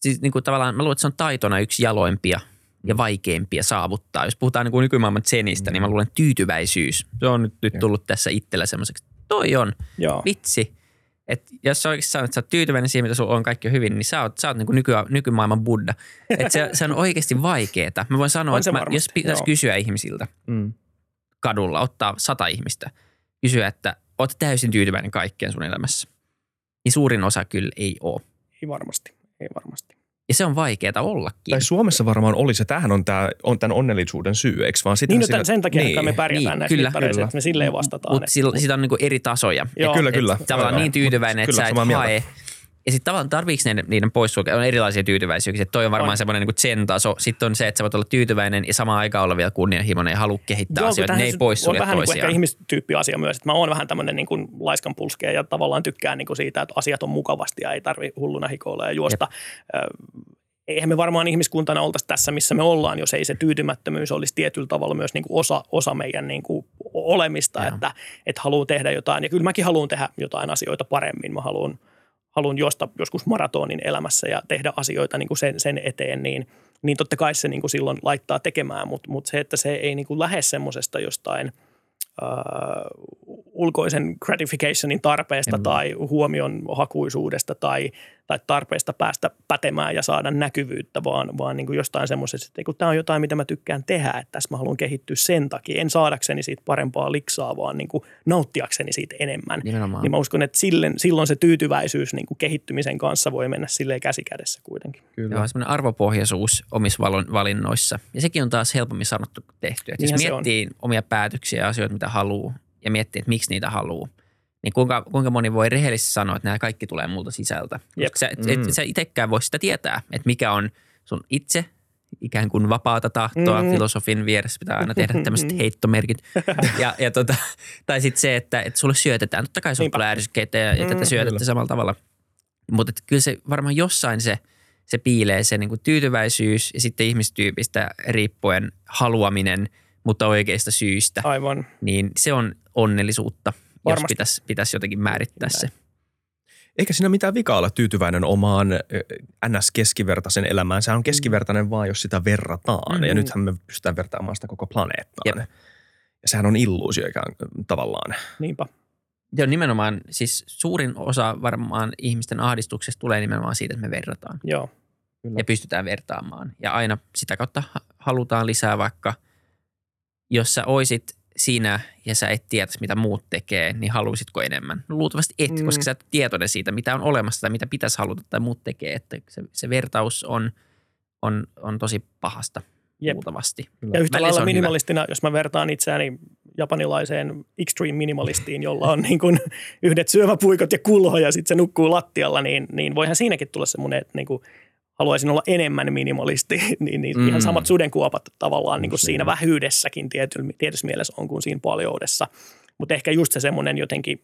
Siis niin kuin tavallaan, mä luulen, että se on taitona yksi jaloimpia ja vaikeimpia saavuttaa. Jos puhutaan niin kuin nykymaailman zenistä, mm. niin mä luulen, tyytyväisyys, se on nyt, nyt tullut tässä itsellä semmoiseksi, toi on, Joo. vitsi. Et jos sä oikeasti sanot, että sä oot tyytyväinen siihen, mitä sulla on kaikki on hyvin, niin sä oot, sä oot niin kuin nyky, nykymaailman buddha. Et se, se on oikeasti vaikeeta. Mä voin sanoa, että mä, varmasti, jos pitäisi joo. kysyä ihmisiltä Mm. kadulla, ottaa sata ihmistä, kysyä, että oot täysin tyytyväinen kaikkeen sun elämässä. Niin suurin osa kyllä ei ole. Ei varmasti, ei varmasti. Ja se on vaikeaa ollakin. Tai Suomessa varmaan olisi, tämähän on, tää, on tämän onnellisuuden syy, eikö vaan? Sitä Niin, no, sen takia, niin, että me pärjätään niin, niin, näissä kyllä, kyllä. että me silleen vastataan. Mutta siitä on niinku eri tasoja. Joo. kyllä, kyllä. Et tavallaan niin tyytyväinen, että sä et hae. Ja sitten tavallaan tarviiko niiden, niiden poissulkea? On erilaisia tyytyväisyyksiä. Toi on varmaan On. semmoinen niin zen-taso. Sitten on se, että sä voit olla tyytyväinen ja samaan aikaan olla vielä kunnianhimoinen ja halua kehittää Joo, asioita. Ne ei se poissulje On vähän niin kuin toisiaan. ehkä ihmistyyppiasia myös, että mä oon vähän tämmöinen niin kuin laiskan pulskea ja tavallaan tykkään niin kuin siitä, että asiat on mukavasti ja ei tarvi hulluna hikoilla ja juosta. Ö, Eihän me varmaan ihmiskuntana oltaisi tässä, missä me ollaan, jos ei se tyytymättömyys olisi tietyllä tavalla myös niin kuin osa, osa meidän niin kuin olemista, Joo. että, että haluaa tehdä jotain. Ja kyllä mäkin haluan tehdä jotain asioita paremmin. Mä haluan, haluan juosta joskus maratonin elämässä ja tehdä asioita niin kuin sen, sen eteen, niin, niin totta kai se niin kuin silloin laittaa tekemään, mutta, mutta se, että se ei niin kuin lähde semmoisesta jostain äh, ulkoisen gratificationin tarpeesta En- tai huomion hakuisuudesta tai, tai tarpeesta päästä pätemään ja saada näkyvyyttä, vaan, vaan niin kuin jostain semmoisesta, että kun tämä on jotain, mitä mä tykkään tehdä, että tässä mä haluan kehittyä sen takia. En saadakseni siitä parempaa liksaa, vaan niin kuin nauttiakseni siitä enemmän. Nimenomaan. Niin mä uskon, että sillen, silloin se tyytyväisyys niin kuin kehittymisen kanssa voi mennä silleen käsi kädessä kuitenkin. Kyllä. Joo, semmoinen arvopohjaisuus omissa valinnoissa. Ja sekin on taas helpommin sanottu kuin tehty. Että jos miettii omia päätöksiä ja asioita, mitä haluaa, ja miettii, että miksi niitä haluaa, niin kuinka, kuinka moni voi rehellisesti sanoa, että nämä kaikki tulee multa sisältä. Jep. Koska sä, et, et, Mm. sä itsekään voi sitä tietää, että mikä on sun itse ikään kuin vapaata tahtoa. Mm. Filosofin vieressä pitää aina tehdä tämmöiset heittomerkit. ja, ja tota, tai sitten se, että, että sulle syötetään. Totta kai sulle Niinpä. tulee ärsykkeitä ja, ja Mm, tätä syötettä kyllä. samalla tavalla. Mutta kyllä se varmaan jossain se, se piilee se niin kuin tyytyväisyys ja sitten ihmistyypistä riippuen haluaminen, mutta oikeista syistä. Aivan. Niin se on onnellisuutta, jos Varmasti. pitäisi, pitäisi jotenkin määrittää se. eikä siinä mitään vikaa olla tyytyväinen omaan NS-keskivertaisen elämään. Sehän on keskivertainen vaan, jos sitä verrataan. Mm-hmm. Ja nythän me pystytään vertaamaan sitä koko planeettaan. Jep. Ja sehän on illuusio ikään tavallaan. Niinpä. Joo, nimenomaan siis suurin osa varmaan ihmisten ahdistuksesta tulee nimenomaan siitä, että me verrataan. Joo. Kyllä. Ja pystytään vertaamaan. Ja aina sitä kautta halutaan lisää vaikka, jos sä oisit sinä ja sä et tietäisi, mitä muut tekee, niin haluaisitko enemmän? No, luultavasti et, mm. koska sä et tietoinen siitä, mitä on olemassa tai mitä pitäisi haluta tai muut tekee. Että se, se vertaus on, on, on tosi pahasta Jep. luultavasti. Ja yhtä lailla minimalistina, hyvä. jos mä vertaan itseäni japanilaiseen extreme minimalistiin, jolla on niin kuin yhdet syömäpuikot ja kulho ja sitten se nukkuu lattialla, niin, niin voihan siinäkin tulla semmoinen, että niin kuin haluaisin olla enemmän minimalisti, niin, niin mm. ihan samat sudenkuopat tavallaan niin kuin siinä vähyydessäkin tietyssä mielessä on kuin siinä paljoudessa. Mutta ehkä just se semmoinen jotenkin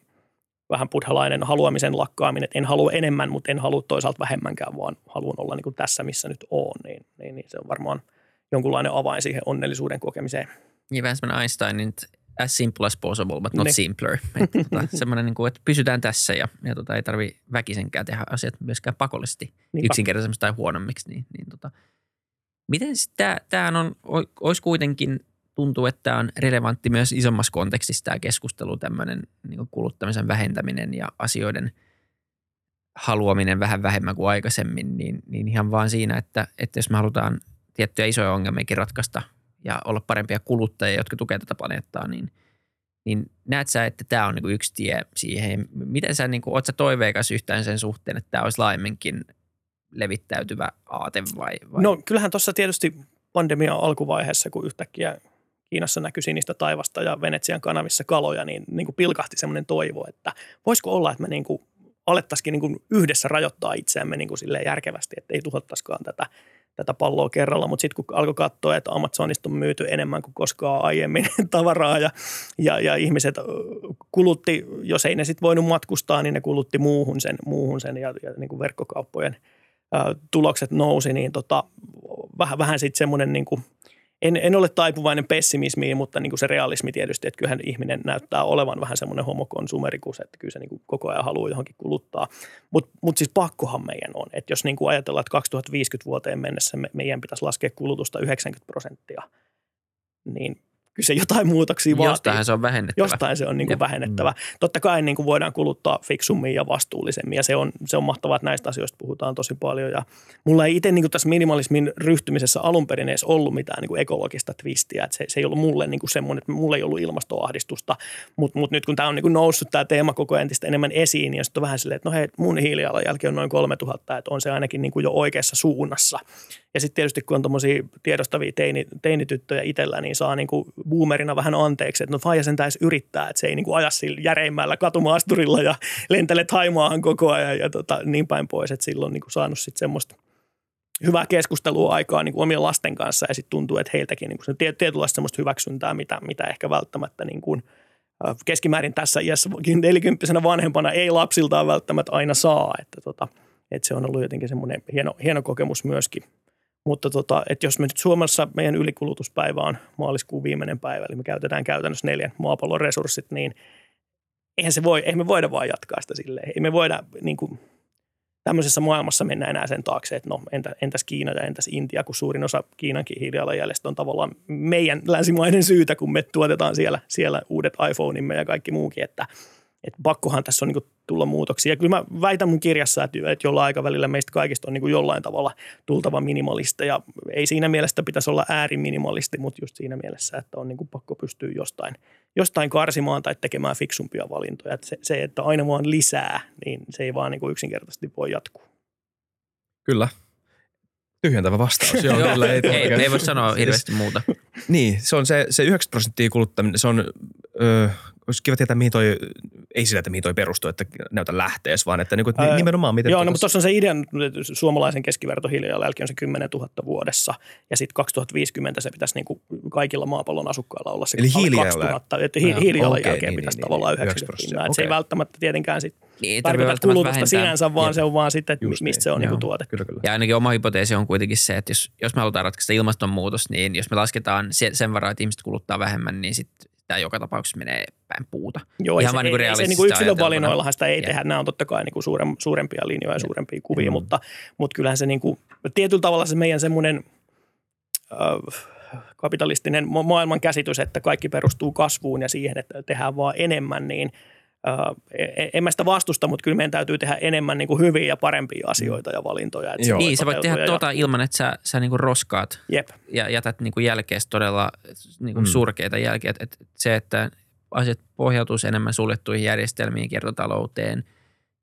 vähän buddhalainen haluamisen lakkaaminen, että en halua enemmän, mutta en halua toisaalta vähemmänkään, vaan haluan olla niin kuin tässä, missä nyt on, niin, niin, niin se on varmaan jonkunlainen avain siihen onnellisuuden kokemiseen. Niin vähän semmoinen Einsteinin as simple as possible, but not ne. simpler. Että, tota, semmoinen, niin kuin, että pysytään tässä ja, ja tota, ei tarvi väkisenkään tehdä asiat myöskään pakollisesti Niinpä. yksinkertaisemmiksi tai huonommiksi. Niin, niin, tota. Miten tämä, tämä on, olisi kuitenkin, tuntuu, että tämä on relevantti myös isommassa kontekstissa tämä keskustelu, tämmöinen niin kuluttamisen vähentäminen ja asioiden haluaminen vähän vähemmän kuin aikaisemmin, niin, niin ihan vaan siinä, että, että jos me halutaan tiettyjä isoja ongelmiakin ratkaista – ja olla parempia kuluttajia, jotka tukevat tätä planeettaa, niin, niin näet sä, että tämä on niinku yksi tie siihen. Miten sä, niinku, oot sä toiveikas yhtään sen suhteen, että tämä olisi laajemminkin levittäytyvä aate vai? vai? No kyllähän tuossa tietysti pandemian alkuvaiheessa, kun yhtäkkiä Kiinassa näkyi sinistä taivasta ja Venetsian kanavissa kaloja, niin, niin kuin pilkahti semmoinen toivo, että voisiko olla, että me niin kuin alettaisikin niin kuin yhdessä rajoittaa itseämme niin kuin järkevästi, että ei tuhottaisikaan tätä tätä palloa kerralla, mutta sitten kun alkoi katsoa, että Amazonista on myyty enemmän kuin koskaan aiemmin tavaraa ja, ja, ja ihmiset kulutti, jos ei ne sitten voinut matkustaa, niin ne kulutti muuhun sen, muuhun sen ja, ja niin kuin verkkokauppojen ä, tulokset nousi, niin tota, vähän, vähän sitten semmoinen niin kuin – en, en ole taipuvainen pessimismiin, mutta niin kuin se realismi tietysti, että kyllähän ihminen näyttää olevan vähän semmoinen homokonsumerikus, että kyllä se niin kuin koko ajan haluaa johonkin kuluttaa. Mutta mut siis pakkohan meidän on, että jos niin kuin ajatellaan, että 2050 vuoteen mennessä me, meidän pitäisi laskea kulutusta 90 prosenttia, niin kyllä se jotain muutoksia vaatii. Jostain se on vähennettävä. Jostain se on niin kuin vähennettävä. Mm. Totta kai niin kuin voidaan kuluttaa fiksummin ja vastuullisemmin ja se on, se on mahtavaa, että näistä asioista puhutaan tosi paljon. Ja mulla ei itse niin kuin tässä minimalismin ryhtymisessä alun perin edes ollut mitään niin kuin ekologista twistiä. Että se, se ei ollut mulle niin kuin semmoinen, että mulla ei ollut ilmastoahdistusta, mutta mut nyt kun tämä on niin kuin noussut tämä teema koko entistä enemmän esiin, niin sitten on vähän silleen, että no hei, mun hiilijalanjälki on noin 3000, että on se ainakin niin kuin jo oikeassa suunnassa. Ja sitten tietysti kun on tuommoisia tiedostavia teini, teinityttöjä itsellä, niin saa niin kuin boomerina vähän anteeksi, että no faija sen täisi yrittää, että se ei niin kuin aja sillä järeimmällä katumaasturilla ja lentele Taimaahan koko ajan ja tota, niin päin pois, että silloin niin kuin saanut sitten semmoista hyvää keskustelua aikaa niin kuin omien lasten kanssa ja sitten tuntuu, että heiltäkin niin kuin se tietynlaista semmoista hyväksyntää, mitä, mitä ehkä välttämättä niin kuin keskimäärin tässä iässä nelikymppisenä vanhempana ei lapsiltaan välttämättä aina saa, että tota, että se on ollut jotenkin semmoinen hieno, hieno kokemus myöskin – mutta tota, että jos me nyt Suomessa meidän ylikulutuspäivä on maaliskuun viimeinen päivä, eli me käytetään käytännössä neljän maapallon resurssit, niin eihän se voi, eihän me voida vaan jatkaa sitä silleen. Ei me voida niin kuin, tämmöisessä maailmassa mennä enää sen taakse, että no entä, entäs Kiina ja entäs Intia, kun suurin osa Kiinankin hiilijalanjäljestä on tavallaan meidän länsimainen syytä, kun me tuotetaan siellä, siellä uudet iPhoneimme ja kaikki muukin, että – että pakkohan tässä on niin tulla muutoksia. Ja kyllä mä väitän mun kirjassa, että, että jollain aikavälillä meistä kaikista on niin jollain tavalla tultava minimalista. Ja ei siinä mielessä pitäisi olla ääriminimalisti, mutta just siinä mielessä, että on niin pakko pystyä jostain, jostain karsimaan tai tekemään fiksumpia valintoja. Että se, se, että aina vaan lisää, niin se ei vaan niin yksinkertaisesti voi jatkuu. Kyllä. Tyhjentävä vastaus. Joo, Joo, ei, ei, ei voi sanoa hirveästi muuta. niin, se on se, se 9 prosenttia kuluttaminen, se on ö, olisi kiva tietää, mihin toi, ei sillä, että mihin toi perustuu, että näytä lähtees, vaan että, niin kuin, että nimenomaan miten... Joo, no, mutta tuossa on se idea, että suomalaisen keskiverto hiilijalanjälki on se 10 000 vuodessa, ja sitten 2050 se pitäisi niin kuin kaikilla maapallon asukkailla olla se Eli hiilijalanjälki. että hi- hiilijalanjälkeen okay, pitäisi niin, tavallaan niin, 90 pinnaa. Okay. Se ei välttämättä tietenkään sit niin, tarkoita kulutusta vähentää. sinänsä, vaan ja. se on vaan sitten, että mistä niin. se on niin tuotettu. Kyllä, kyllä. Ja ainakin oma hypoteesi on kuitenkin se, että jos, jos me halutaan ratkaista ilmastonmuutos, niin jos me lasketaan sen varaa, että ihmiset kuluttaa vähemmän, niin sitten tämä joka tapauksessa menee päin puuta. Joo, Ihan ei, niin ei, se niin kuin yksilövalinnoillahan sitä ei ja. tehdä. Nämä on totta kai niin kuin suurem, suurempia linjoja ja suurempia kuvia, mm. mutta, mutta kyllähän se niin kuin, tietyllä tavalla se meidän semmoinen äh, kapitalistinen maailman käsitys, että kaikki perustuu kasvuun ja siihen, että tehdään vaan enemmän, niin – en mä sitä vastusta, mutta kyllä meidän täytyy tehdä enemmän niin kuin hyviä ja parempia asioita ja valintoja. Että Joo. Niin, sä voit tehdä ja... tuota ilman, että sä, sä niin kuin roskaat Jep. ja jätät niin kuin jälkeessä todella niin kuin mm. surkeita jälkeä. Että se, että asiat pohjautuisi enemmän suljettuihin järjestelmiin, kiertotalouteen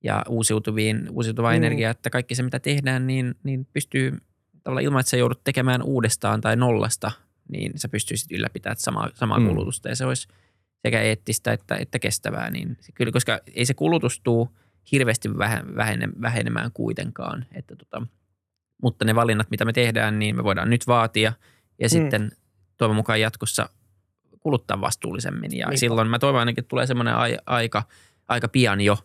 ja uusiutuviin, uusiutuvaan mm. energiaan, että kaikki se, mitä tehdään, niin, niin pystyy tavallaan ilman, että sä joudut tekemään uudestaan tai nollasta, niin sä pystyisit ylläpitämään samaa, samaa mm. kulutusta ja se olisi – sekä eettistä että, että kestävää, niin se, kyllä, koska ei se kulutus tule hirveästi vähene, vähenemään kuitenkaan. Että tota, mutta ne valinnat, mitä me tehdään, niin me voidaan nyt vaatia ja mm. sitten toivon mukaan jatkossa kuluttaa vastuullisemmin. Ja Niinpä. silloin mä toivon ainakin, että tulee semmoinen aika, aika pian jo,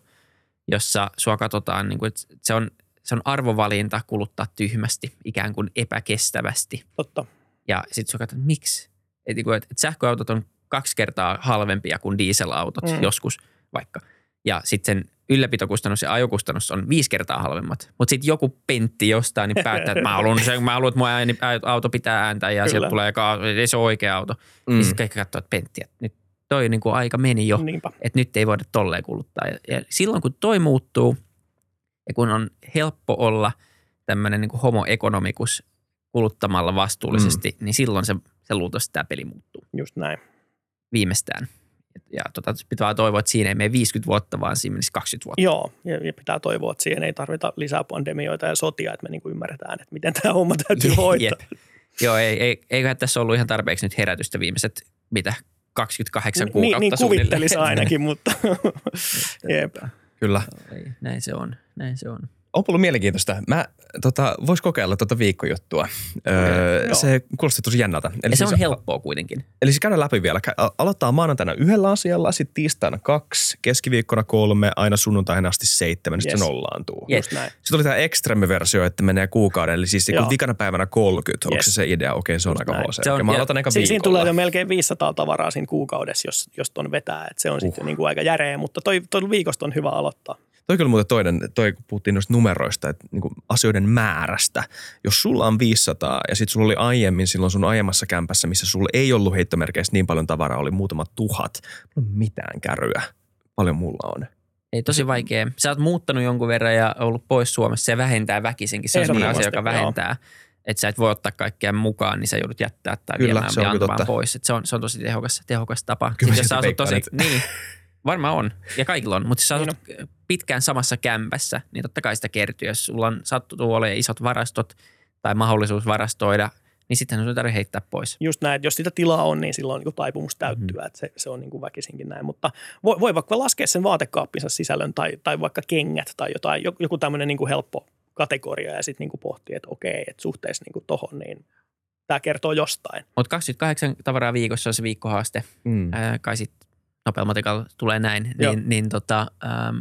jossa sua katsotaan, niin kuin, että se on, se on arvovalinta kuluttaa tyhmästi, ikään kuin epäkestävästi. Totta. Ja sitten sua katsotaan, miksi? Että, että, että sähköautot on kaksi kertaa halvempia kuin dieselautot mm. joskus vaikka. Ja sitten sen ylläpitokustannus ja ajokustannus on viisi kertaa halvemmat. Mutta sitten joku pentti jostain niin päättää, että mä haluan, sen, mä haluan että mun auto pitää ääntä ja Kyllä. sieltä tulee, ei se ole oikea auto. Mm. Niin sitten kaikki katsoo, että pentti, että nyt toi niin kuin aika meni jo, Niinpä. että nyt ei voida tolleen kuluttaa. Ja, ja silloin kun toi muuttuu ja kun on helppo olla tämmöinen niin homo economicus kuluttamalla vastuullisesti, mm. niin silloin se, se luultavasti tämä peli muuttuu. Just näin viimeistään. Ja tota, pitää toivoa, että siinä ei mene 50 vuotta, vaan siinä menisi 20 vuotta. Joo, ja pitää toivoa, että siihen ei tarvita lisää pandemioita ja sotia, että me niin kuin ymmärretään, että miten tämä homma täytyy hoitaa. Joo, ei, ei, eiköhän tässä ollut ihan tarpeeksi nyt herätystä viimeiset, mitä, 28 kuukautta Niin, niin kuvittelisi ainakin, mutta jep. Kyllä. Ei, näin se on, näin se on on ollut mielenkiintoista. Mä, tota, vois kokeilla tuota viikkojuttua. Öö, se kuulosti tosi jännältä. Eli ja se siis, on helppoa kuitenkin. Eli siis käydään läpi vielä. Aloittaa maanantaina yhdellä asialla, sitten tiistaina kaksi, keskiviikkona kolme, aina sunnuntaina asti seitsemän, yes. sitten se nollaantuu. Yes. Sitten oli tämä extreme-versio, että menee kuukauden, eli siis vikana päivänä 30. Yes. Onko se se idea? Okei, se on Just aika HC. Se on, mä aloitan eka Siinä tulee jo melkein 500 tavaraa siinä kuukaudessa, jos, jos ton vetää. Et se on uh. sitten niin kuin aika järeä, mutta toi, toi viikosta on hyvä aloittaa. Toi kyllä muuten toinen, toi kun puhuttiin noista numeroista, että niin asioiden määrästä. Jos sulla on 500 ja sitten sulla oli aiemmin silloin sun aiemmassa kämpässä, missä sulla ei ollut heittomerkeissä niin paljon tavaraa, oli muutama tuhat. No mitään kärryä. Paljon mulla on. Ei tosi vaikea. Sä oot muuttanut jonkun verran ja ollut pois Suomessa. Se vähentää väkisinkin. Se on sellainen asia, joka vähentää. Että sä et voi ottaa kaikkea mukaan, niin sä joudut jättää tai Kyllä, viemään ja antamaan pois. Et se, on, se on tosi tehokas, tehokas tapa. Kyllä Sitten, jos sä asut tosi, niin, Varmaan on, ja kaikilla on, mutta jos sä asut niin pitkään samassa kämpässä, niin totta kai sitä kertyy. Jos sulla on sattuu olemaan isot varastot tai mahdollisuus varastoida, niin sitten sun tarvitse heittää pois. Just näin, että jos sitä tilaa on, niin silloin on niin taipumus täyttyä, mm. että se, se on niin kuin väkisinkin näin. Mutta voi, voi vaikka laskea sen vaatekaappinsa sisällön tai, tai vaikka kengät tai jotain, joku tämmöinen niin kuin helppo kategoria ja sitten niin pohtii, että okei, että suhteessa niin tuohon, niin tämä kertoo jostain. Mutta 28 tavaraa viikossa on se viikkohaaste. Mm. Ää, kai sitten nopealla tulee näin, niin, niin tota, ähm,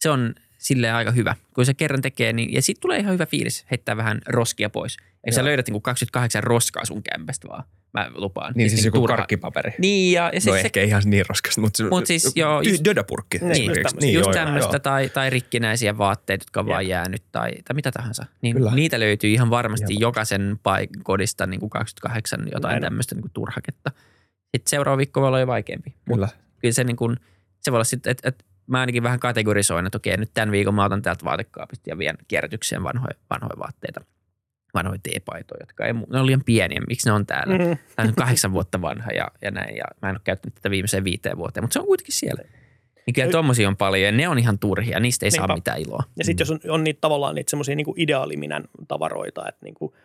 se on silleen aika hyvä. Kun se kerran tekee, niin, ja sitten tulee ihan hyvä fiilis heittää vähän roskia pois. Eikö sä löydät niin 28 roskaa sun kämpästä vaan? Mä lupaan. Niin, siis, siis joku turha. karkkipaperi. Niin, ja, ja no siis ehkä se, ihan niin roskasta, mutta, mut siis, joo, just, dödäpurkki. Niin, just tämmöistä, niin, just tämmöistä tai, tai rikkinäisiä vaatteita, jotka on vaan jäänyt tai, tai mitä tahansa. Niin Kyllä. niitä löytyy ihan varmasti Jep. jokaisen paik- kodista niin kuin 28 jotain Näin. tämmöistä niin kuin turhaketta. Sitten seuraava viikko voi olla jo vaikeampi. Kyllä. Mut kyllä se, niin kuin, se voi olla sitten, että, että mä ainakin vähän kategorisoin, että okei, nyt tämän viikon mä otan täältä vaatekaapista ja vien kierrätykseen vanhoja, vanhoja vaatteita vanhoja teepaitoja, jotka ei, ne on liian pieniä. Miksi ne on täällä? Mm-hmm. Tämä on kahdeksan vuotta vanha ja, ja näin. Ja mä en ole käyttänyt tätä viimeiseen viiteen vuoteen, mutta se on kuitenkin siellä. Niin kyllä tuommoisia on paljon ja ne on ihan turhia. Niistä ei Niinpä. saa mitään iloa. Ja sitten jos on, on niitä tavallaan niitä semmoisia niin ideaaliminän tavaroita, että niin kuin –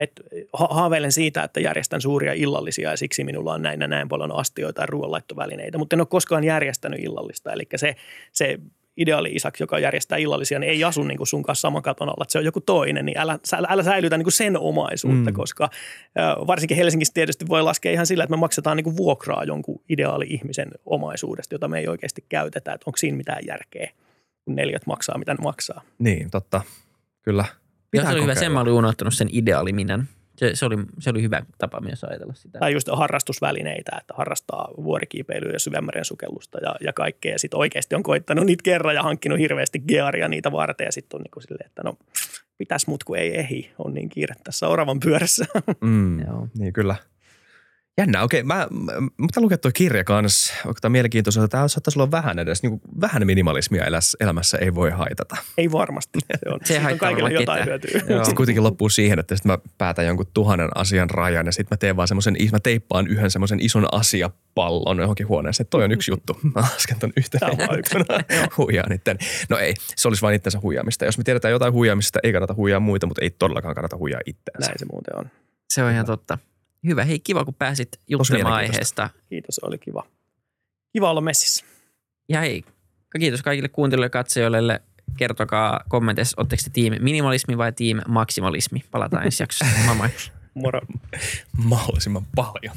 että haaveilen siitä, että järjestän suuria illallisia ja siksi minulla on näin ja näin paljon astioita ja ruoanlaittovälineitä, mutta en ole koskaan järjestänyt illallista. Eli se, se ideaali isak, joka järjestää illallisia, niin ei asu niin kuin sun kanssa saman katon alla, että se on joku toinen, niin älä, älä säilytä niin kuin sen omaisuutta, mm. koska varsinkin Helsingissä tietysti voi laskea ihan sillä, että me maksetaan niin kuin vuokraa jonkun ideaali-ihmisen omaisuudesta, jota me ei oikeasti käytetä, että onko siinä mitään järkeä, kun neljät maksaa, mitä ne maksaa. Niin, totta. Kyllä. Pitää se oli hyvä, sen mä olin unohtanut sen ideaaliminen. Se, se, oli, se oli hyvä tapa myös ajatella sitä. Tai just harrastusvälineitä, että harrastaa vuorikiipeilyä ja syvemmeren sukellusta ja, ja kaikkea. Ja sitten oikeasti on koittanut niitä kerran ja hankkinut hirveästi gearia niitä varten. Ja sitten on niin kuin silleen, että no pitäisi mut kun ei ehi. On niin kiire tässä oravan pyörässä. Mm, Joo. Niin kyllä. Jännä, okei. Mä, mä, mä lukea tuo kirja kanssa. Onko tämä mielenkiintoista? Tämä saattaisi olla vähän edes, niin kuin, vähän minimalismia elämässä ei voi haitata. Ei varmasti. Se on, se on kaikille jotain hyötyä. Joo. Se kuitenkin loppuu siihen, että sitten mä päätän jonkun tuhannen asian rajan ja sitten mä teen vaan semmoisen, mä teippaan yhden semmoisen ison asiapallon johonkin huoneeseen. Toi on yksi juttu. Mä lasken ton yksi. Huijaan itten. No ei, se olisi vain itsensä huijaamista. Jos me tiedetään jotain huijaamista, ei kannata huijaa muita, mutta ei todellakaan kannata huijaa itseänsä. Näin se muuten on. Se on ihan totta. Hyvä. Hei, kiva kun pääsit juttelemaan aiheesta. Kiitos, oli kiva. Kiva olla messissä. Ja hei, kiitos kaikille kuuntelijoille ja katsojille. Kertokaa kommenteissa, oletteko te tiimi minimalismi vai tiimi maksimalismi. Palataan ensi jaksossa. Moi moi. Moro. Mahdollisimman paljon.